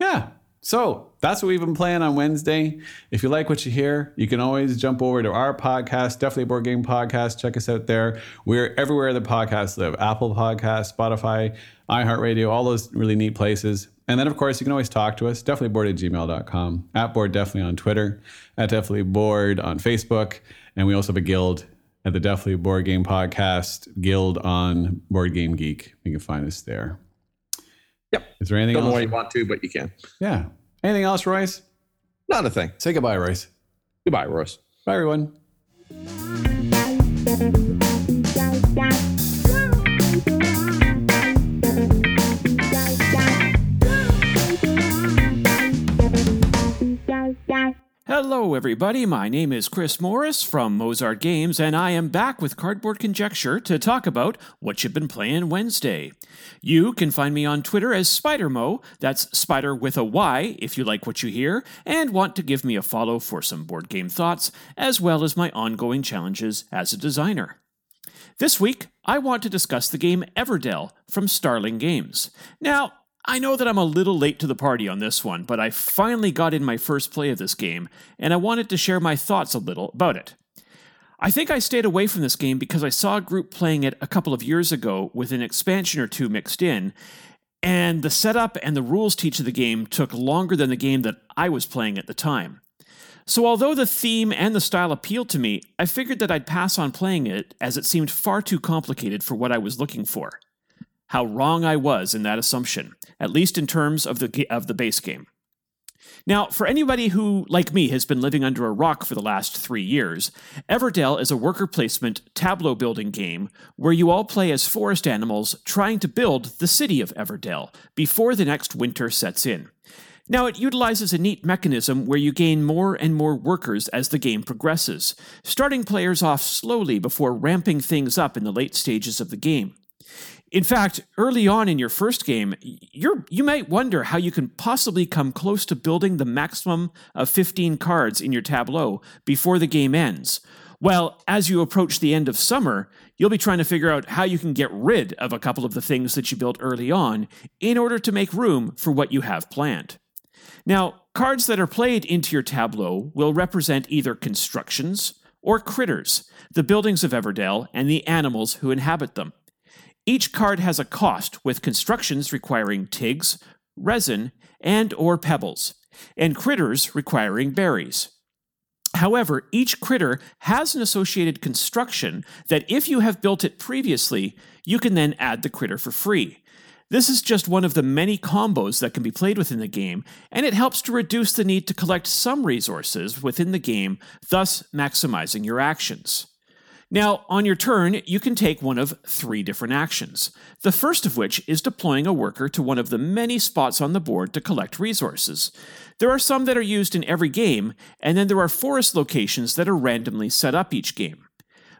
H: Yeah. So that's what we've been playing on Wednesday. If you like what you hear, you can always jump over to our podcast, definitely Board Game Podcast. Check us out there. We're everywhere the podcasts live Apple Podcast, Spotify, iHeartRadio, all those really neat places. And then, of course, you can always talk to us, definitely board at gmail.com, at board definitely on Twitter, at definitely board on Facebook. And we also have a guild at the Definitely Board Game Podcast Guild on Board Game Geek. You can find us there.
I: Yep.
H: Is there anything
I: Don't
H: else?
I: why you want to, but you can.
H: Yeah. Anything else, Royce?
I: Not a thing.
H: Say goodbye, Royce.
I: Goodbye, Royce.
H: Bye, everyone.
J: Hello, everybody. My name is Chris Morris from Mozart Games, and I am back with Cardboard Conjecture to talk about what you've been playing Wednesday. You can find me on Twitter as SpiderMo, that's Spider with a Y, if you like what you hear, and want to give me a follow for some board game thoughts, as well as my ongoing challenges as a designer. This week, I want to discuss the game Everdell from Starling Games. Now, I know that I'm a little late to the party on this one, but I finally got in my first play of this game, and I wanted to share my thoughts a little about it. I think I stayed away from this game because I saw a group playing it a couple of years ago with an expansion or two mixed in, and the setup and the rules teach of the game took longer than the game that I was playing at the time. So, although the theme and the style appealed to me, I figured that I'd pass on playing it as it seemed far too complicated for what I was looking for. How wrong I was in that assumption, at least in terms of the, of the base game. Now, for anybody who, like me, has been living under a rock for the last three years, Everdell is a worker placement tableau building game where you all play as forest animals trying to build the city of Everdell before the next winter sets in. Now, it utilizes a neat mechanism where you gain more and more workers as the game progresses, starting players off slowly before ramping things up in the late stages of the game. In fact, early on in your first game, you're, you might wonder how you can possibly come close to building the maximum of 15 cards in your tableau before the game ends. Well, as you approach the end of summer, you'll be trying to figure out how you can get rid of a couple of the things that you built early on in order to make room for what you have planned. Now, cards that are played into your tableau will represent either constructions or critters, the buildings of Everdell and the animals who inhabit them. Each card has a cost, with constructions requiring twigs, resin, and or pebbles, and critters requiring berries. However, each critter has an associated construction that if you have built it previously, you can then add the critter for free. This is just one of the many combos that can be played within the game, and it helps to reduce the need to collect some resources within the game, thus maximizing your actions. Now, on your turn, you can take one of three different actions. The first of which is deploying a worker to one of the many spots on the board to collect resources. There are some that are used in every game, and then there are forest locations that are randomly set up each game.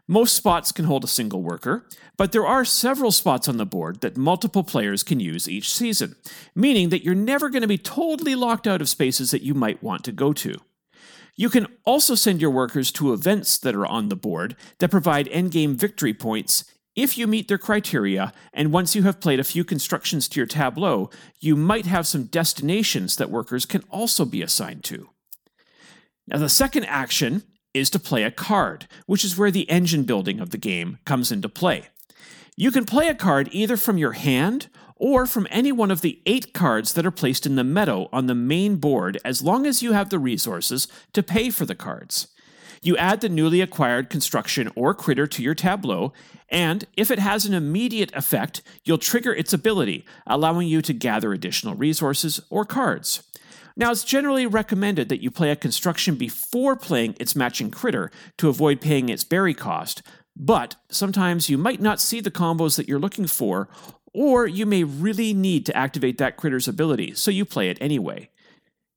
J: Most spots can hold a single worker, but there are several spots on the board that multiple players can use each season, meaning that you're never going to be totally locked out of spaces that you might want to go to. You can also send your workers to events that are on the board that provide endgame victory points if you meet their criteria, and once you have played a few constructions to your tableau, you might have some destinations that workers can also be assigned to. Now, the second action is to play a card, which is where the engine building of the game comes into play. You can play a card either from your hand or from any one of the eight cards that are placed in the meadow on the main board as long as you have the resources to pay for the cards. You add the newly acquired construction or critter to your tableau, and if it has an immediate effect, you'll trigger its ability, allowing you to gather additional resources or cards. Now, it's generally recommended that you play a construction before playing its matching critter to avoid paying its berry cost, but sometimes you might not see the combos that you're looking for, or you may really need to activate that critter's ability, so you play it anyway.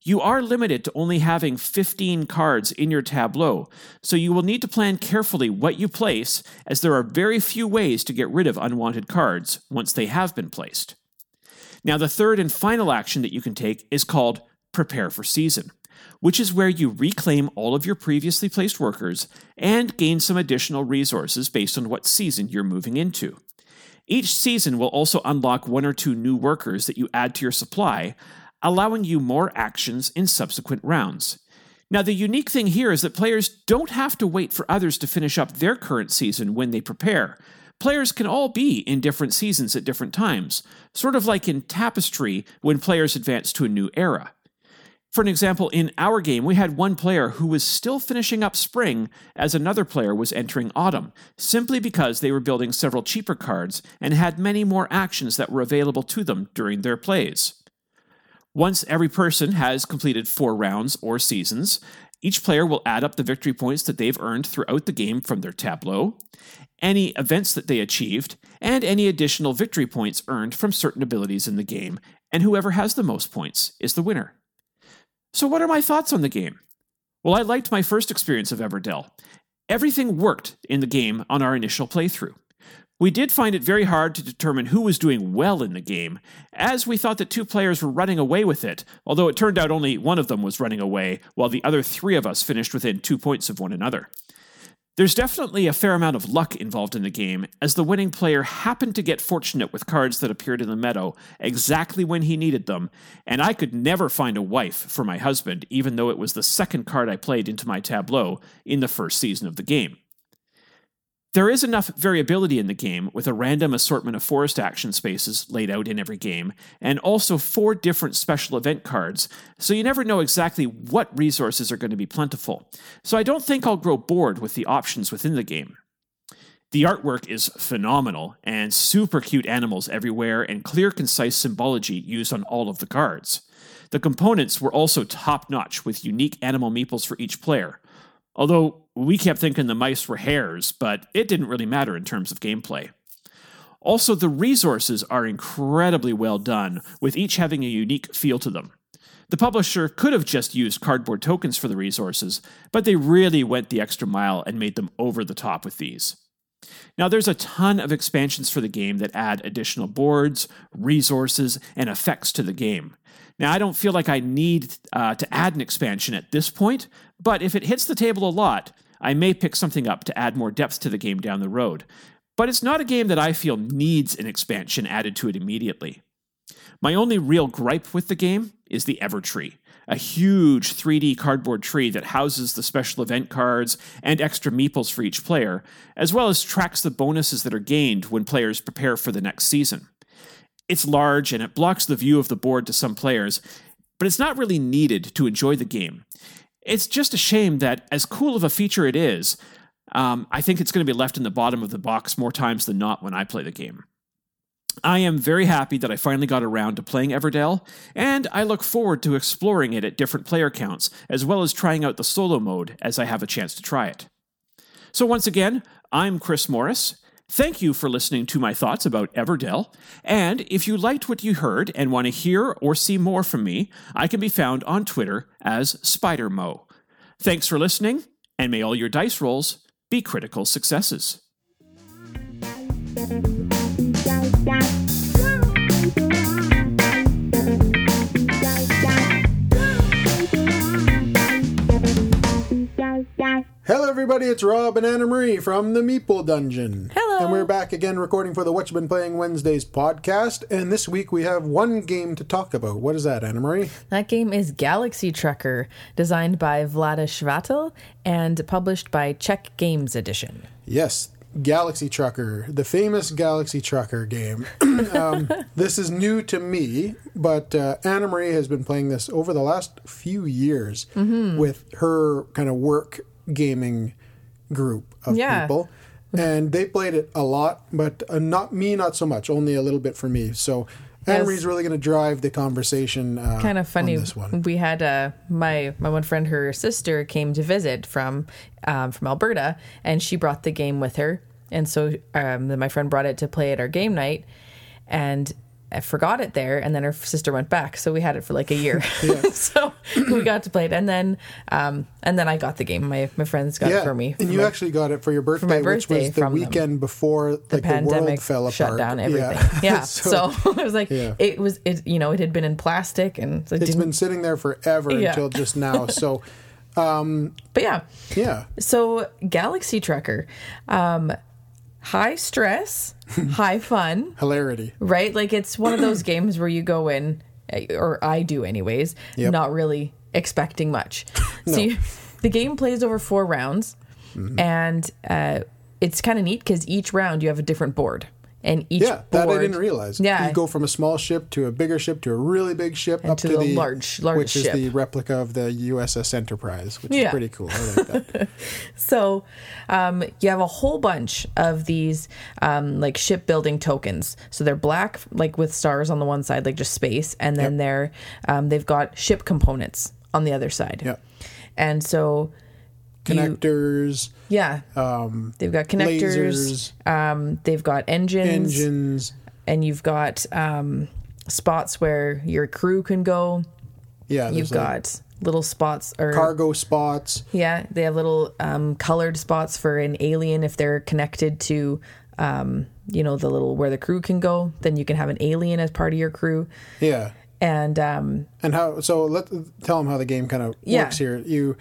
J: You are limited to only having 15 cards in your tableau, so you will need to plan carefully what you place, as there are very few ways to get rid of unwanted cards once they have been placed. Now, the third and final action that you can take is called Prepare for Season, which is where you reclaim all of your previously placed workers and gain some additional resources based on what season you're moving into. Each season will also unlock one or two new workers that you add to your supply, allowing you more actions in subsequent rounds. Now, the unique thing here is that players don't have to wait for others to finish up their current season when they prepare. Players can all be in different seasons at different times, sort of like in Tapestry when players advance to a new era. For an example, in our game, we had one player who was still finishing up spring as another player was entering autumn, simply because they were building several cheaper cards and had many more actions that were available to them during their plays. Once every person has completed four rounds or seasons, each player will add up the victory points that they've earned throughout the game from their tableau, any events that they achieved, and any additional victory points earned from certain abilities in the game, and whoever has the most points is the winner. So, what are my thoughts on the game? Well, I liked my first experience of Everdell. Everything worked in the game on our initial playthrough. We did find it very hard to determine who was doing well in the game, as we thought that two players were running away with it, although it turned out only one of them was running away, while the other three of us finished within two points of one another. There's definitely a fair amount of luck involved in the game, as the winning player happened to get fortunate with cards that appeared in the meadow exactly when he needed them, and I could never find a wife for my husband, even though it was the second card I played into my tableau in the first season of the game. There is enough variability in the game with a random assortment of forest action spaces laid out in every game, and also four different special event cards, so you never know exactly what resources are going to be plentiful. So I don't think I'll grow bored with the options within the game. The artwork is phenomenal, and super cute animals everywhere, and clear, concise symbology used on all of the cards. The components were also top notch with unique animal meeples for each player. Although we kept thinking the mice were hares, but it didn't really matter in terms of gameplay. Also, the resources are incredibly well done, with each having a unique feel to them. The publisher could have just used cardboard tokens for the resources, but they really went the extra mile and made them over the top with these. Now, there's a ton of expansions for the game that add additional boards, resources, and effects to the game. Now, I don't feel like I need uh, to add an expansion at this point, but if it hits the table a lot, I may pick something up to add more depth to the game down the road. But it's not a game that I feel needs an expansion added to it immediately. My only real gripe with the game is the Evertree, a huge 3D cardboard tree that houses the special event cards and extra meeples for each player, as well as tracks the bonuses that are gained when players prepare for the next season. It's large and it blocks the view of the board to some players, but it's not really needed to enjoy the game. It's just a shame that, as cool of a feature it is, um, I think it's going to be left in the bottom of the box more times than not when I play the game. I am very happy that I finally got around to playing Everdell, and I look forward to exploring it at different player counts, as well as trying out the solo mode as I have a chance to try it. So, once again, I'm Chris Morris. Thank you for listening to my thoughts about Everdell. And if you liked what you heard and want to hear or see more from me, I can be found on Twitter as SpiderMo. Thanks for listening, and may all your dice rolls be critical successes.
K: Hello, everybody. It's Rob and Anna Marie from the Meeple Dungeon.
L: Hello.
K: And we're back again recording for the What You Been Playing Wednesdays podcast. And this week we have one game to talk about. What is that, Anna Marie?
L: That game is Galaxy Trucker, designed by Vlaada Chvátil and published by Czech Games Edition.
K: Yes, Galaxy Trucker, the famous Galaxy Trucker game. (clears throat) um, this is new to me, but uh, Anna Marie has been playing this over the last few years with her kind of work gaming group of
L: Yeah.
K: people. And they played it a lot, but uh, not me, not so much. Only a little bit for me. So Marie's really going to drive the conversation. Uh,
L: kind of funny.
K: On this one.
L: We had uh, my my one friend, her sister came to visit from um, from Alberta, and she brought the game with her. And so um, my friend brought it to play at our game night, and I forgot it there. And then her sister went back, so we had it for like a year. (laughs) (laughs) so we got to play it, and then um, and then I got the game. My my friends got it for me.
K: and
L: for
K: you
L: my-
K: actually got it for your birthday,
L: my
K: which
L: birthday
K: was the
L: from them.
K: weekend before like the,
L: pandemic
K: world fell apart.
L: shut down everything.
K: Yeah, (laughs)
L: Yeah. so, it was like
K: yeah.
L: it was it you know it had been in plastic and so it
K: it's
L: didn't,
K: been sitting there forever
L: Yeah.
K: until just now. So Um,
L: but yeah.
K: yeah,
L: So Galaxy Trucker, um, high stress, (laughs) high fun,
K: hilarity.
L: right? Like it's one of those (clears throat) games where you go in, eh, or I do anyways,
K: Yep.
L: not really expecting much. (laughs) So you, the game plays over four rounds,
K: Mm-hmm.
L: and uh, it's kind of neat because each round you have a different board, and each
K: Yeah, that I
L: board-
K: didn't realize.
L: Yeah,
K: you go from a small ship to a bigger ship to a really big ship up
L: to the
K: the
L: large- large
K: which
L: ship.
K: is the replica of the USS Enterprise, which
L: Yeah.
K: is pretty cool. I like that. (laughs)
L: So um, you have a whole bunch of these um, like shipbuilding tokens. So they're black, like with stars on the one side, like just space, and then
K: Yep.
L: they're um, they've got ship components on the other side.
K: Yep.
L: And so you-
K: Connectors,
L: yeah,
K: um,
L: they've got connectors.
K: lasers,
L: Um, they've got engines,
K: engines.
L: and you've got um, spots where your crew can go.
K: Yeah,
L: You've
K: like
L: got little spots or
K: cargo spots.
L: Yeah, they have little um, colored spots for an alien if they're connected to, um, you know, the little where the crew can go. Then you can have an alien as part of your crew,
K: Yeah,
L: and um,
K: and how? So let tell them how the game kind of
L: Yeah.
K: works here. You,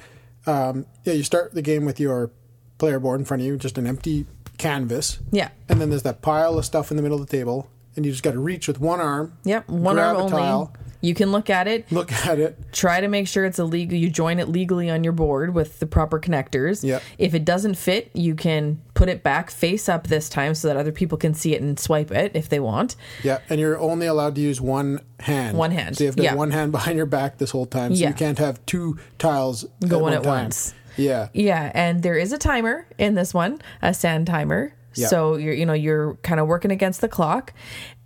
K: um, yeah, you start the game with your player board in front of you, just an empty canvas,
L: yeah,
K: and then there's that pile of stuff in the middle of the table, and you just got to reach with one arm,
L: yep, one arm only.
K: tile,
L: You can look at it,
K: look at it.
L: try to make sure it's illegal. You join it legally on your board with the proper connectors.
K: Yep.
L: If it doesn't fit, you can put it back face up this time so that other people can see it and swipe it if they want.
K: Yeah, and you're only allowed to use one hand.
L: One hand,
K: So you have to
L: yeah.
K: have one hand (laughs) behind your back this whole time. So
L: Yeah.
K: you can't have two tiles
L: Going
K: one
L: at
K: time.
L: once.
K: Yeah.
L: Yeah, and there is a timer in this one, a sand timer.
K: Yeah.
L: So you're you know you're kind of working against the clock,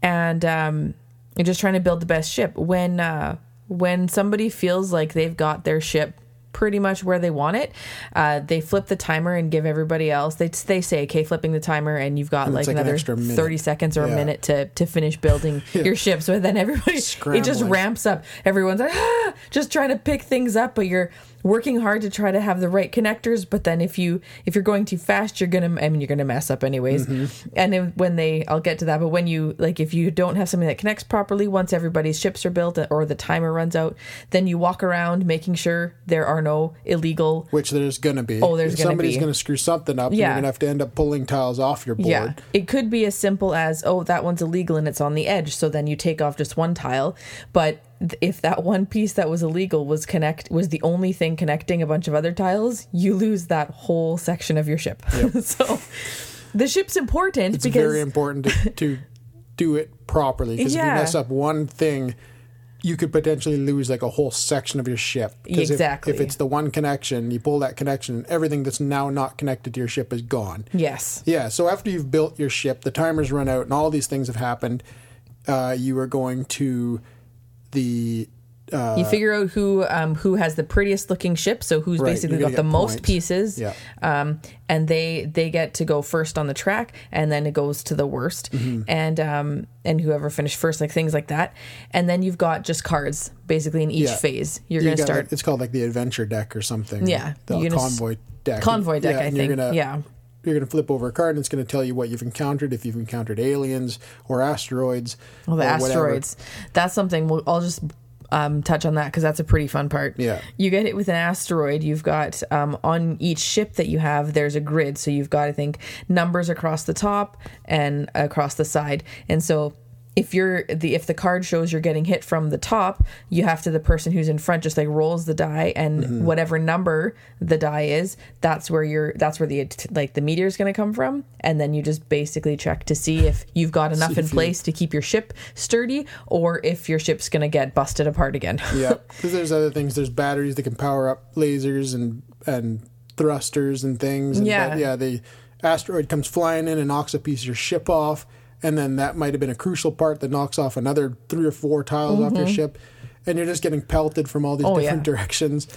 L: and um, you're just trying to build the best ship. When uh, when somebody feels like they've got their ship pretty much where they want it, uh, they flip the timer and give everybody else. They they say, okay, flipping the timer, and you've got
K: And
L: like,
K: like
L: another
K: minute.
L: thirty seconds or a minute to to finish building (laughs) your ship. So then everybody it just ramps up. Everyone's like ah, just trying to pick things up, but you're working hard to try to have the right connectors. But then if you if you're going too fast, you're gonna I mean you're gonna mess up anyways.
K: Mm-hmm.
L: And then when they I'll get to that, but when you like if you don't have something that connects properly, once everybody's ships are built or the timer runs out, then you walk around making sure there are no illegal.
K: Which there's gonna be.
L: Oh, there's gonna
K: somebody's
L: be.
K: gonna screw something up. and
L: Yeah.
K: You're gonna have to end up pulling tiles off your board.
L: Yeah, it could be as simple as oh that one's illegal and it's on the edge, so then you take off just one tile. But if that one piece that was illegal was connect was the only thing connecting a bunch of other tiles, you lose that whole section of your ship. (laughs) so the ship's important
K: It's
L: because
K: very important to, (laughs) to do it properly because if you mess up one thing, you could potentially lose like a whole section of your ship. 'Cause if-
L: Exactly.
K: If, it's the one connection, you pull that connection, and everything that's now not connected to your ship is gone.
L: yes,
K: Yeah. So after you've built your ship, the timer's run out, and all these things have happened. Uh, you are going to the uh,
L: you figure out who um, who has the prettiest looking ship, so who's
K: Right,
L: basically got the
K: get
L: most pieces.
K: Yeah.
L: Um, and they they get to go first on the track, and then it goes to the worst,
K: Mm-hmm.
L: and um, and whoever finished first, like things like that. And then you've got just cards basically in each
K: Yeah.
L: phase. You're
K: you
L: going to start.
K: like- it's called like the adventure deck or something.
L: Yeah,
K: The
L: you're s-
K: convoy deck.
L: Convoy deck,
K: Yeah,
L: I think.
K: gonna-
L: yeah.
K: You're going to flip over a card and it's going to tell you what you've encountered, if you've encountered aliens or asteroids.
L: Well, the
K: or whatever.
L: asteroids. That's something. We'll, I'll just um, touch on that because that's a pretty fun part.
K: Yeah.
L: You get it with an asteroid. You've got um, on each ship that you have, there's a grid. So you've got, I think, numbers across the top and across the side. And so if you're the if the card shows you're getting hit from the top, you have to the person who's in front just like rolls the die and
K: Mm-hmm.
L: whatever number the die is, that's where you're that's where the like the meteor is going to come from, and then you just basically check to see if you've got (laughs) enough in
K: if you-
L: place to keep your ship sturdy or if your ship's going to get busted apart again. (laughs)
K: yeah, because there's other things. There's batteries that can power up lasers and and thrusters and things. And
L: Yeah.
K: but yeah, the asteroid comes flying in and knocks a piece of your ship off, and then that might have been a crucial part that knocks off another three or four tiles off your ship. And you're just getting pelted from all these
L: Mm-hmm. Oh,
K: different
L: yeah. (laughs)
K: directions,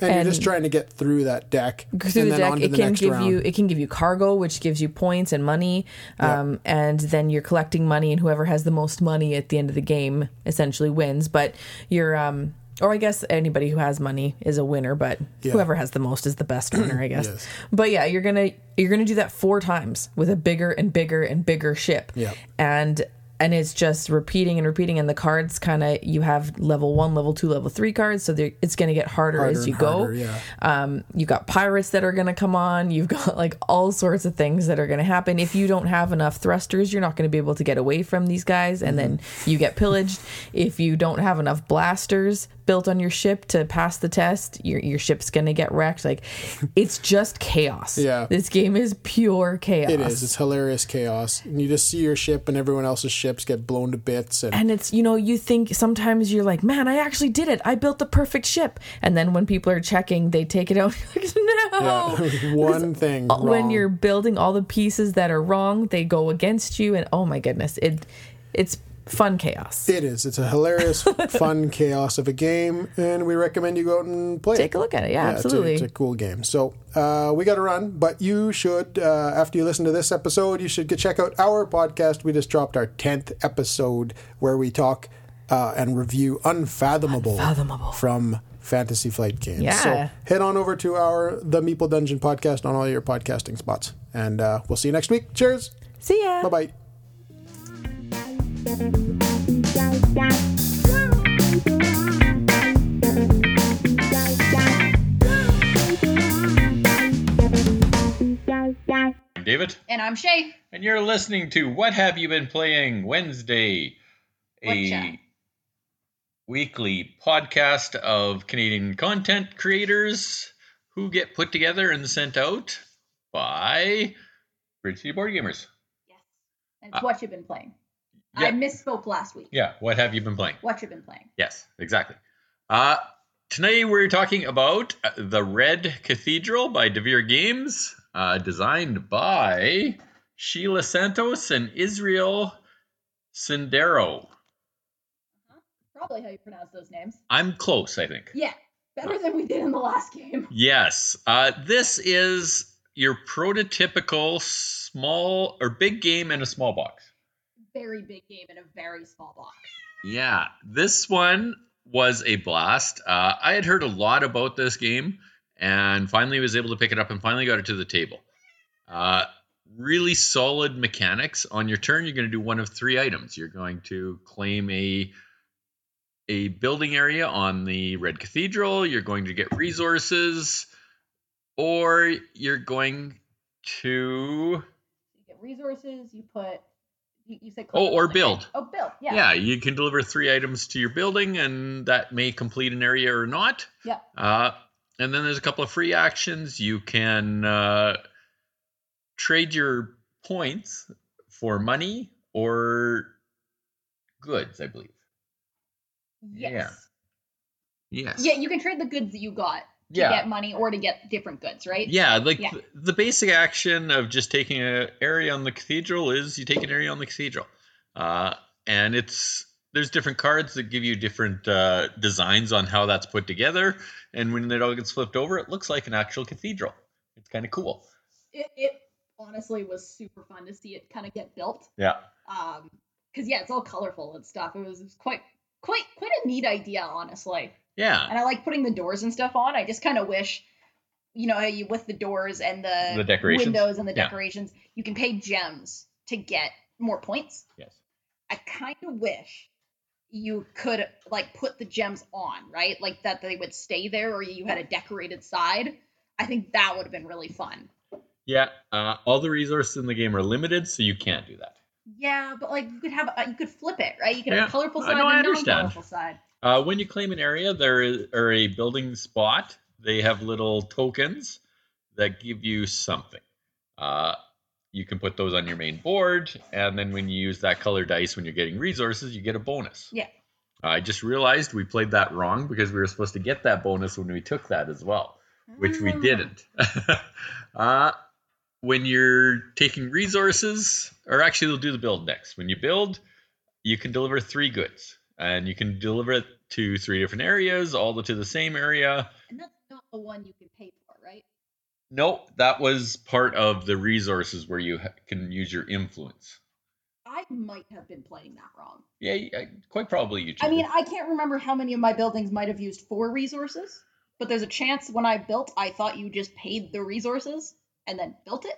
K: and, you're just trying to get through that deck.
L: through
K: and
L: the
K: then
L: deck
K: on to
L: it
K: the
L: can give
K: round.
L: you it can give you cargo which gives you points and money um, and then you're collecting money and whoever has the most money at the end of the game essentially wins but you're um or I guess anybody who has money is a winner, but whoever has the most is the best (clears throat) winner, I guess.
K: Yes.
L: But yeah, you're gonna you're gonna do that four times with a bigger and bigger and bigger ship.
K: Yeah.
L: And and it's just repeating and repeating and the cards kind of you have level one level two level three cards so it's going to get harder,
K: Harder
L: as you
K: and
L: go
K: harder, yeah.
L: um, you got pirates that are going to come on. You've got like all sorts of things that are going to happen. If you don't have enough thrusters, you're not going to be able to get away from these guys, and then
K: Mm-hmm.
L: you get pillaged. If you don't have enough blasters built on your ship to pass the test, your your ship's going to get wrecked. Like (laughs) it's just chaos.
K: Yeah.
L: this game is pure chaos.
K: It is. It's hilarious chaos. And you just see your ship and everyone else's ships get blown to bits. And,
L: and it's you know you think sometimes you're like man i actually did it i built the perfect ship and then when people are checking they take it out (laughs) like no
K: yeah, (laughs) one thing.
L: Uh, when you're building all the pieces that are wrong, they go against you, and oh my goodness, it it's fun chaos.
K: It is. It's a hilarious, (laughs) fun chaos of a game, and we recommend you go out and play
L: Take
K: it.
L: a look at it. Yeah,
K: it's a-
L: absolutely.
K: It's a, cool game. So uh, we got to run, but you should, uh, after you listen to this episode, you should go check out our podcast. We just dropped our 10th episode where we talk uh, and review Unfathomable,
L: Unfathomable.
K: from Fantasy Flight Games.
L: Yeah.
K: So head on over to our The Meeple Dungeon podcast on all your podcasting spots. And uh, we'll see you next week. Cheers.
L: See ya.
K: Bye bye.
M: I'm David,
N: And I'm Shay.
M: and you're listening to What Have You Been Playing Wednesday, a
N: Whatcha?
M: weekly podcast of Canadian content creators who get put together and sent out by Bridge City Board Gamers.
N: Yes. And it's uh, what you've been playing.
M: Yeah.
N: I misspoke last week.
M: Yeah, what have you been playing?
N: What you've been playing.
M: Yes, exactly. Uh, tonight we're talking about uh, The Red Cathedral by Devir Games, uh, designed by Sheila Santos and Israel Cendrero.
N: Probably how you pronounce those names.
M: I'm close, I think.
N: Yeah. Better than we did in the last game. (laughs)
M: Yes, uh, this is your prototypical small or big game in a small box.
N: Very big game in a very small box.
M: Yeah, this one was a blast. Uh, I had heard a lot about this game and finally was able to pick it up and finally got it to the table. Uh, really solid mechanics. On your turn, you're going to do one of three items. You're going to claim a a building area on the Red Cathedral. You're going to get resources, or you're going to
N: You get resources, you put you, you said
M: Oh, or build.
N: Oh build, yeah.
M: Yeah, you can deliver three items to your building, and that may complete an area or not.
N: Yeah.
M: Uh, and then there's a couple of free actions. You can uh, trade your points for money or goods, I believe.
N: Yes.
M: Yes.
N: Yeah, you can trade the goods that you got to
M: Yeah.
N: get money or to get different goods, right?
M: Yeah, like
N: Yeah.
M: th- the basic action of just taking an area on the cathedral is you take an area on the cathedral, uh, and it's there's different cards that give you different uh, designs on how that's put together, and when it all gets flipped over, it looks like an actual cathedral. It's kind of cool.
N: It, it honestly was super fun to see it kind of get built.
M: Yeah.
N: Um, because yeah, it's all colorful and stuff. It was, it was quite quite quite a neat idea, honestly.
M: Yeah.
N: And I like putting the doors and stuff on. I just kind of wish, you know, you with the doors and the,
M: The decorations?
N: windows and the
M: Yeah.
N: decorations, you can pay gems to get more points.
M: Yes.
N: I kind of wish you could like put the gems on, right? Like that they would stay there, or you had a decorated side. I think that would have been really fun.
M: Yeah. Uh, all the resources in the game are limited, so you can't do that.
N: Yeah, but like you could have, a, you could flip it, right? You could have
M: Yeah,
N: a colorful side and a non-colorful side.
M: Uh, when you claim an area, there is or a building spot, they have little tokens that give you something. Uh, you can put those on your main board, and then when you use that color dice when you're getting resources, you get a bonus.
N: Yeah.
M: I just realized we played that wrong because we were supposed to get that bonus when we took that as well. which we didn't. (laughs) uh, when you're taking resources, or actually, they'll do the build next. When you build, you can deliver three goods, and you can deliver it to three different areas, all to the same area.
N: And that's not the one you can pay for, right?
M: Nope, that was part of the resources where you ha- can use your influence.
N: I might have been playing that wrong.
M: Yeah, yeah, quite probably you.
N: I mean. I can't remember how many of my buildings might have used four resources, but there's a chance when I built, I thought you just paid the resources and then built it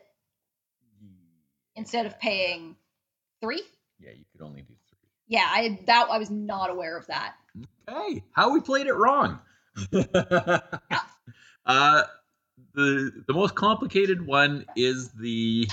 N: instead of paying three.
M: yeah, you could only do three.
N: Yeah, I that I was not aware of that.
M: Hey, how we played it wrong. (laughs) uh, the the most complicated one is the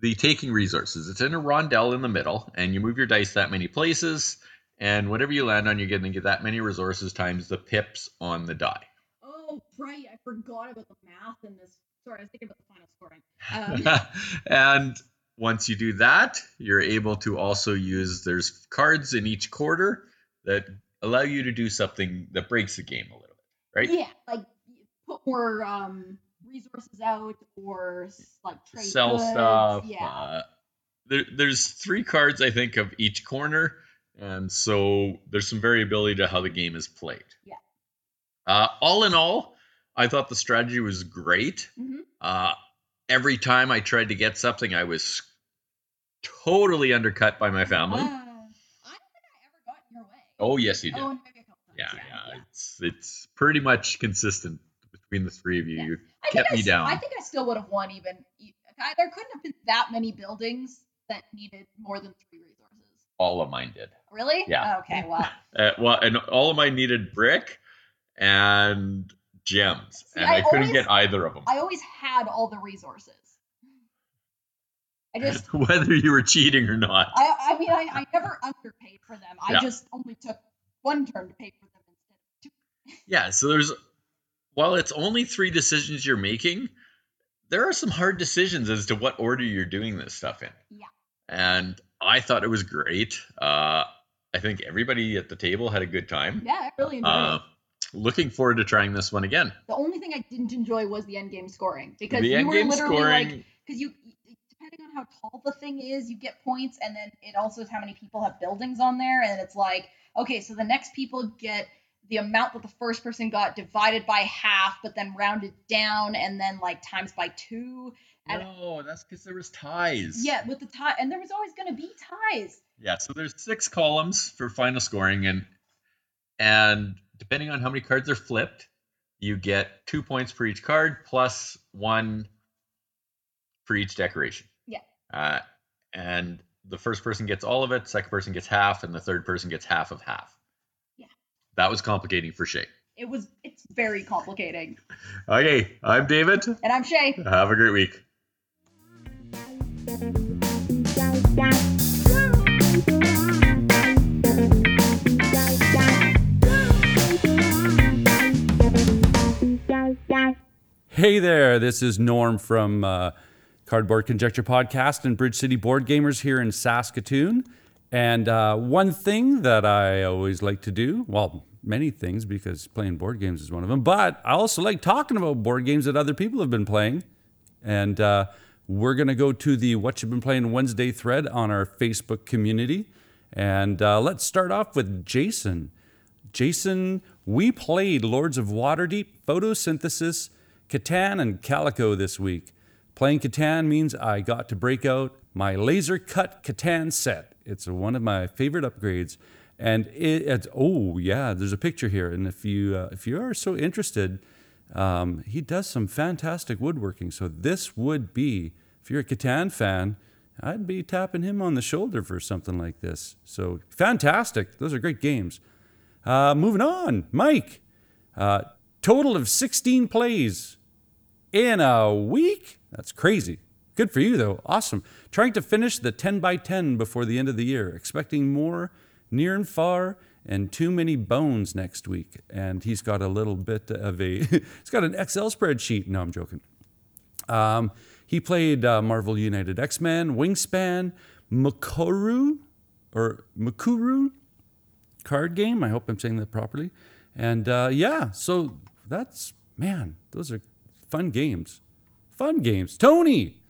M: the taking resources. It's in a rondel in the middle, and you move your dice that many places, and whatever you land on, you're going to get that many resources times the pips on the die.
N: Oh, right. I forgot about the math in this. Sorry, I was thinking about the final scoring. (laughs) Um,
M: and once you do that, you're able to also use there's cards in each quarter that allow you to do something that breaks the game a little bit, right?
N: Yeah, like put more um resources out or like trade
M: Sell
N: goods.
M: stuff.
N: Yeah.
M: Uh, there, there's three cards I think of each corner, and so there's some variability to how the game is played.
N: Yeah.
M: Uh, all in all, I thought the strategy was great.
N: Mhm.
M: Uh, every time I tried to get something, I was totally undercut by my family.
N: Uh, I don't think I ever got in your way.
M: oh yes, you did.
N: Oh, couple
M: yeah, yeah, It's it's pretty much consistent between the three of you. You
N: I
M: kept me
N: s-
M: down.
N: I think I still would have won even. I, there couldn't have been that many buildings that needed more than three resources.
M: all of mine did.
N: Really?
M: Yeah.
N: Okay. Well, (laughs)
M: Uh, well, and all of mine needed brick and gems,
N: See,
M: and
N: I
M: I, couldn't get either of them.
N: I always had all the resources. I just, (laughs)
M: Whether you were cheating or not.
N: I, I mean, I, I never underpaid for them. I
M: Yeah.
N: just only took one turn to pay for them instead of two.
M: Yeah, so there's while it's only three decisions you're making, there are some hard decisions as to what order you're doing this stuff in.
N: Yeah.
M: And I thought it was great. Uh, I think everybody at the table had a good time.
N: Yeah, I really enjoyed
M: Uh,
N: it.
M: looking forward to trying this one again.
N: The only thing I didn't enjoy was the end game scoring because
M: The
N: you were literally
M: scoring-
N: like because you depending on how tall the thing is, you get points, and then it also is how many people have buildings on there, and it's like okay, so the next people get the amount that the first person got divided by half, but then rounded down, and then like times by two. And
M: No, that's because there was ties.
N: yeah, with the tie, and there was always going to be ties.
M: Yeah, so there's six columns for final scoring, and and depending on how many cards are flipped, you get two points for each card plus one for each decoration.
N: Yeah.
M: Uh, and the first person gets all of it, second person gets half, and the third person gets half of half.
N: Yeah.
M: That was complicating for Shay.
N: It was it's very complicating. (laughs)
M: Okay, I'm David.
N: And I'm Shay.
M: Have a great week.
A: Hey there, this is Norm from uh, Cardboard Conjecture Podcast and Bridge City Board Gamers here in Saskatoon. And uh, one thing that I always like to do, well, many things because playing board games is one of them, but I also like talking about board games that other people have been playing. And uh, we're going to go to the What You've Been Playing Wednesday thread on our Facebook community. And uh, let's start off with Jason. Jason, we played Lords of Waterdeep, Photosynthesis, Catan, and Calico this week. Playing Catan means I got to break out my laser cut Catan set. It's one of my favorite upgrades. And it, it's, oh yeah, there's a picture here. And if you uh, if you are so interested, um, he does some fantastic woodworking. So this would be, if you're a Catan fan, I'd be tapping him on the shoulder for something like this. So fantastic. Those are great games. Uh, moving on, Mike. Uh, total of 16 plays in a week. That's crazy. Good for you, though. Awesome. Trying to finish the 10 by 10 before the end of the year. Expecting more near and far and too many bones next week. And he's got a little bit of a, (laughs) he's got an Excel spreadsheet. No, I'm joking. Um, he played uh, Marvel United X Men, Wingspan, Makuru, or Makuru card game. I hope I'm saying that properly. And uh, yeah, so that's Man, those are fun games. Fun games. Tony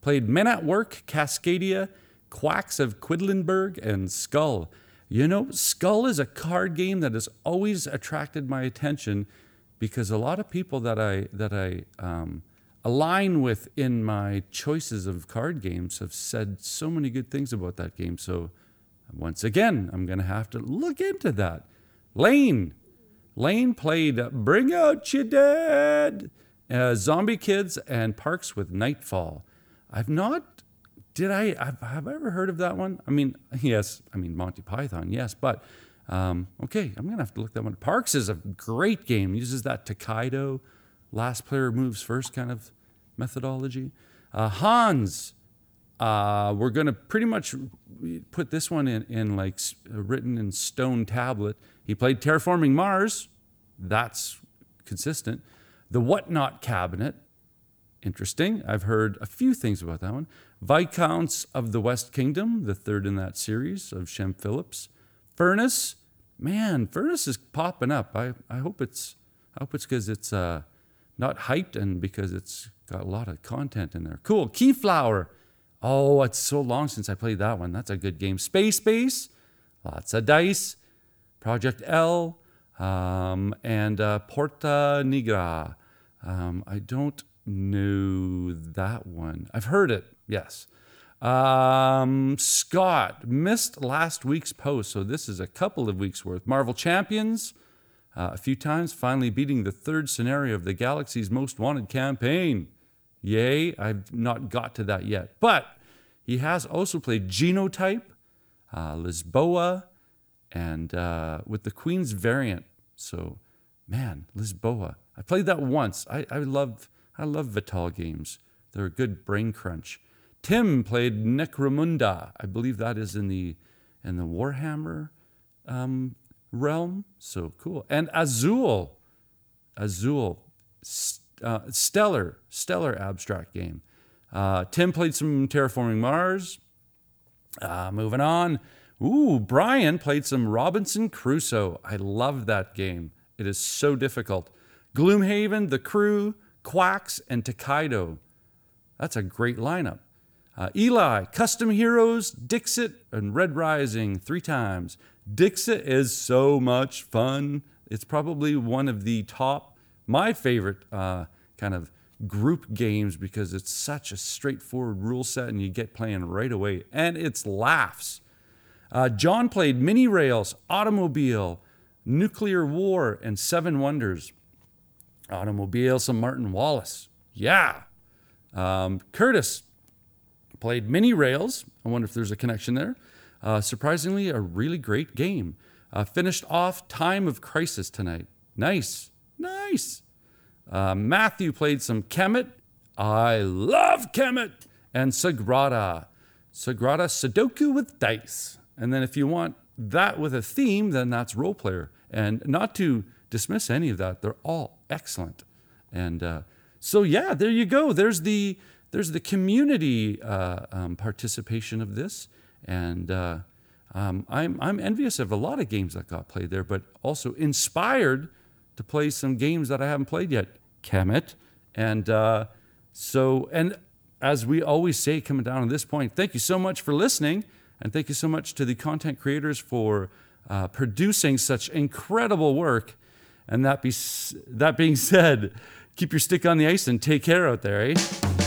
A: played Men at Work, Cascadia, Quacks of Quedlinburg, and Skull. You know, Skull is a card game that has always attracted my attention because a lot of people that I that I um, align with in my choices of card games have said so many good things about that game. So once again, I'm going to have to look into that. Lane, Lane played Bring Out Your Dead, uh, Zombie Kids, and Parks with Nightfall. I've not did I have, have I ever heard of that one? I mean, (laughs) yes, I mean Monty Python, yes, but um, okay, I'm gonna have to look that one. Parks is a great game. Uses that Tokaido, last player moves first kind of methodology. Uh, Hans, uh, we're gonna pretty much put this one in in like written in stone tablet. He played Terraforming Mars. That's consistent. The Whatnot Cabinet. Interesting. I've heard a few things about that one. Viscounts of the West Kingdom, the third in that series of Shem Phillips. Furnace, man, Furnace is popping up. I, I hope it's I hope it's because it's uh, not hyped and because it's got a lot of content in there. Cool. Keyflower. Oh, it's so long since I played that one. That's a good game. Space Base, lots of dice. Project L, um, and uh, Porta Nigra. Um, I don't know that one. I've heard it, yes. Um, Scott missed last week's post, so this is a couple of weeks worth. Marvel Champions, uh, a few times, finally beating the third scenario of the Galaxy's Most Wanted campaign. Yay, I've not got to that yet. But he has also played Genotype, uh, Lisboa, and uh, with the Queen's variant. So, man, Lisboa. I played that once. I, I love I love Vital games. They're a good brain crunch. Tim played Necromunda. I believe that is in the in the Warhammer um, realm. So cool. And Azul, Azul, s- uh, stellar, stellar abstract game. Uh, Tim played some Terraforming Mars. Uh, moving on. Ooh, Brian played some Robinson Crusoe. I love that game. It is so difficult. Gloomhaven, The Crew, Quacks, and Tokaido. That's a great lineup. Uh, Eli, Custom Heroes, Dixit, and Red Rising three times. Dixit is so much fun. It's probably one of the top, my favorite uh, kind of group games because it's such a straightforward rule set and you get playing right away. And it's laughs. Uh, John played Mini Rails, Automobile, Nuclear War, and Seven Wonders. Automobile, some Martin Wallace. Yeah. Um, Curtis played Mini Rails. I wonder if there's a connection there. Uh, surprisingly, a really great game. Uh, finished off Time of Crisis tonight. Nice. Nice. Uh, Matthew played some Kemet. I love Kemet. And Sagrada. Sagrada Sudoku with dice. And then if you want that with a theme, then that's Roll Player. And not to dismiss any of that, they're all excellent. And uh, so yeah, there you go. There's the there's the community uh, um, participation of this, and uh, um, I'm I'm envious of a lot of games that got played there, but also inspired to play some games that I haven't played yet. Kemet, and uh, so and as we always say, coming down to this point, thank you so much for listening, and thank you so much to the content creators for uh, producing such incredible work. And that be that being (laughs) said, keep your stick on the ice and take care out there, eh?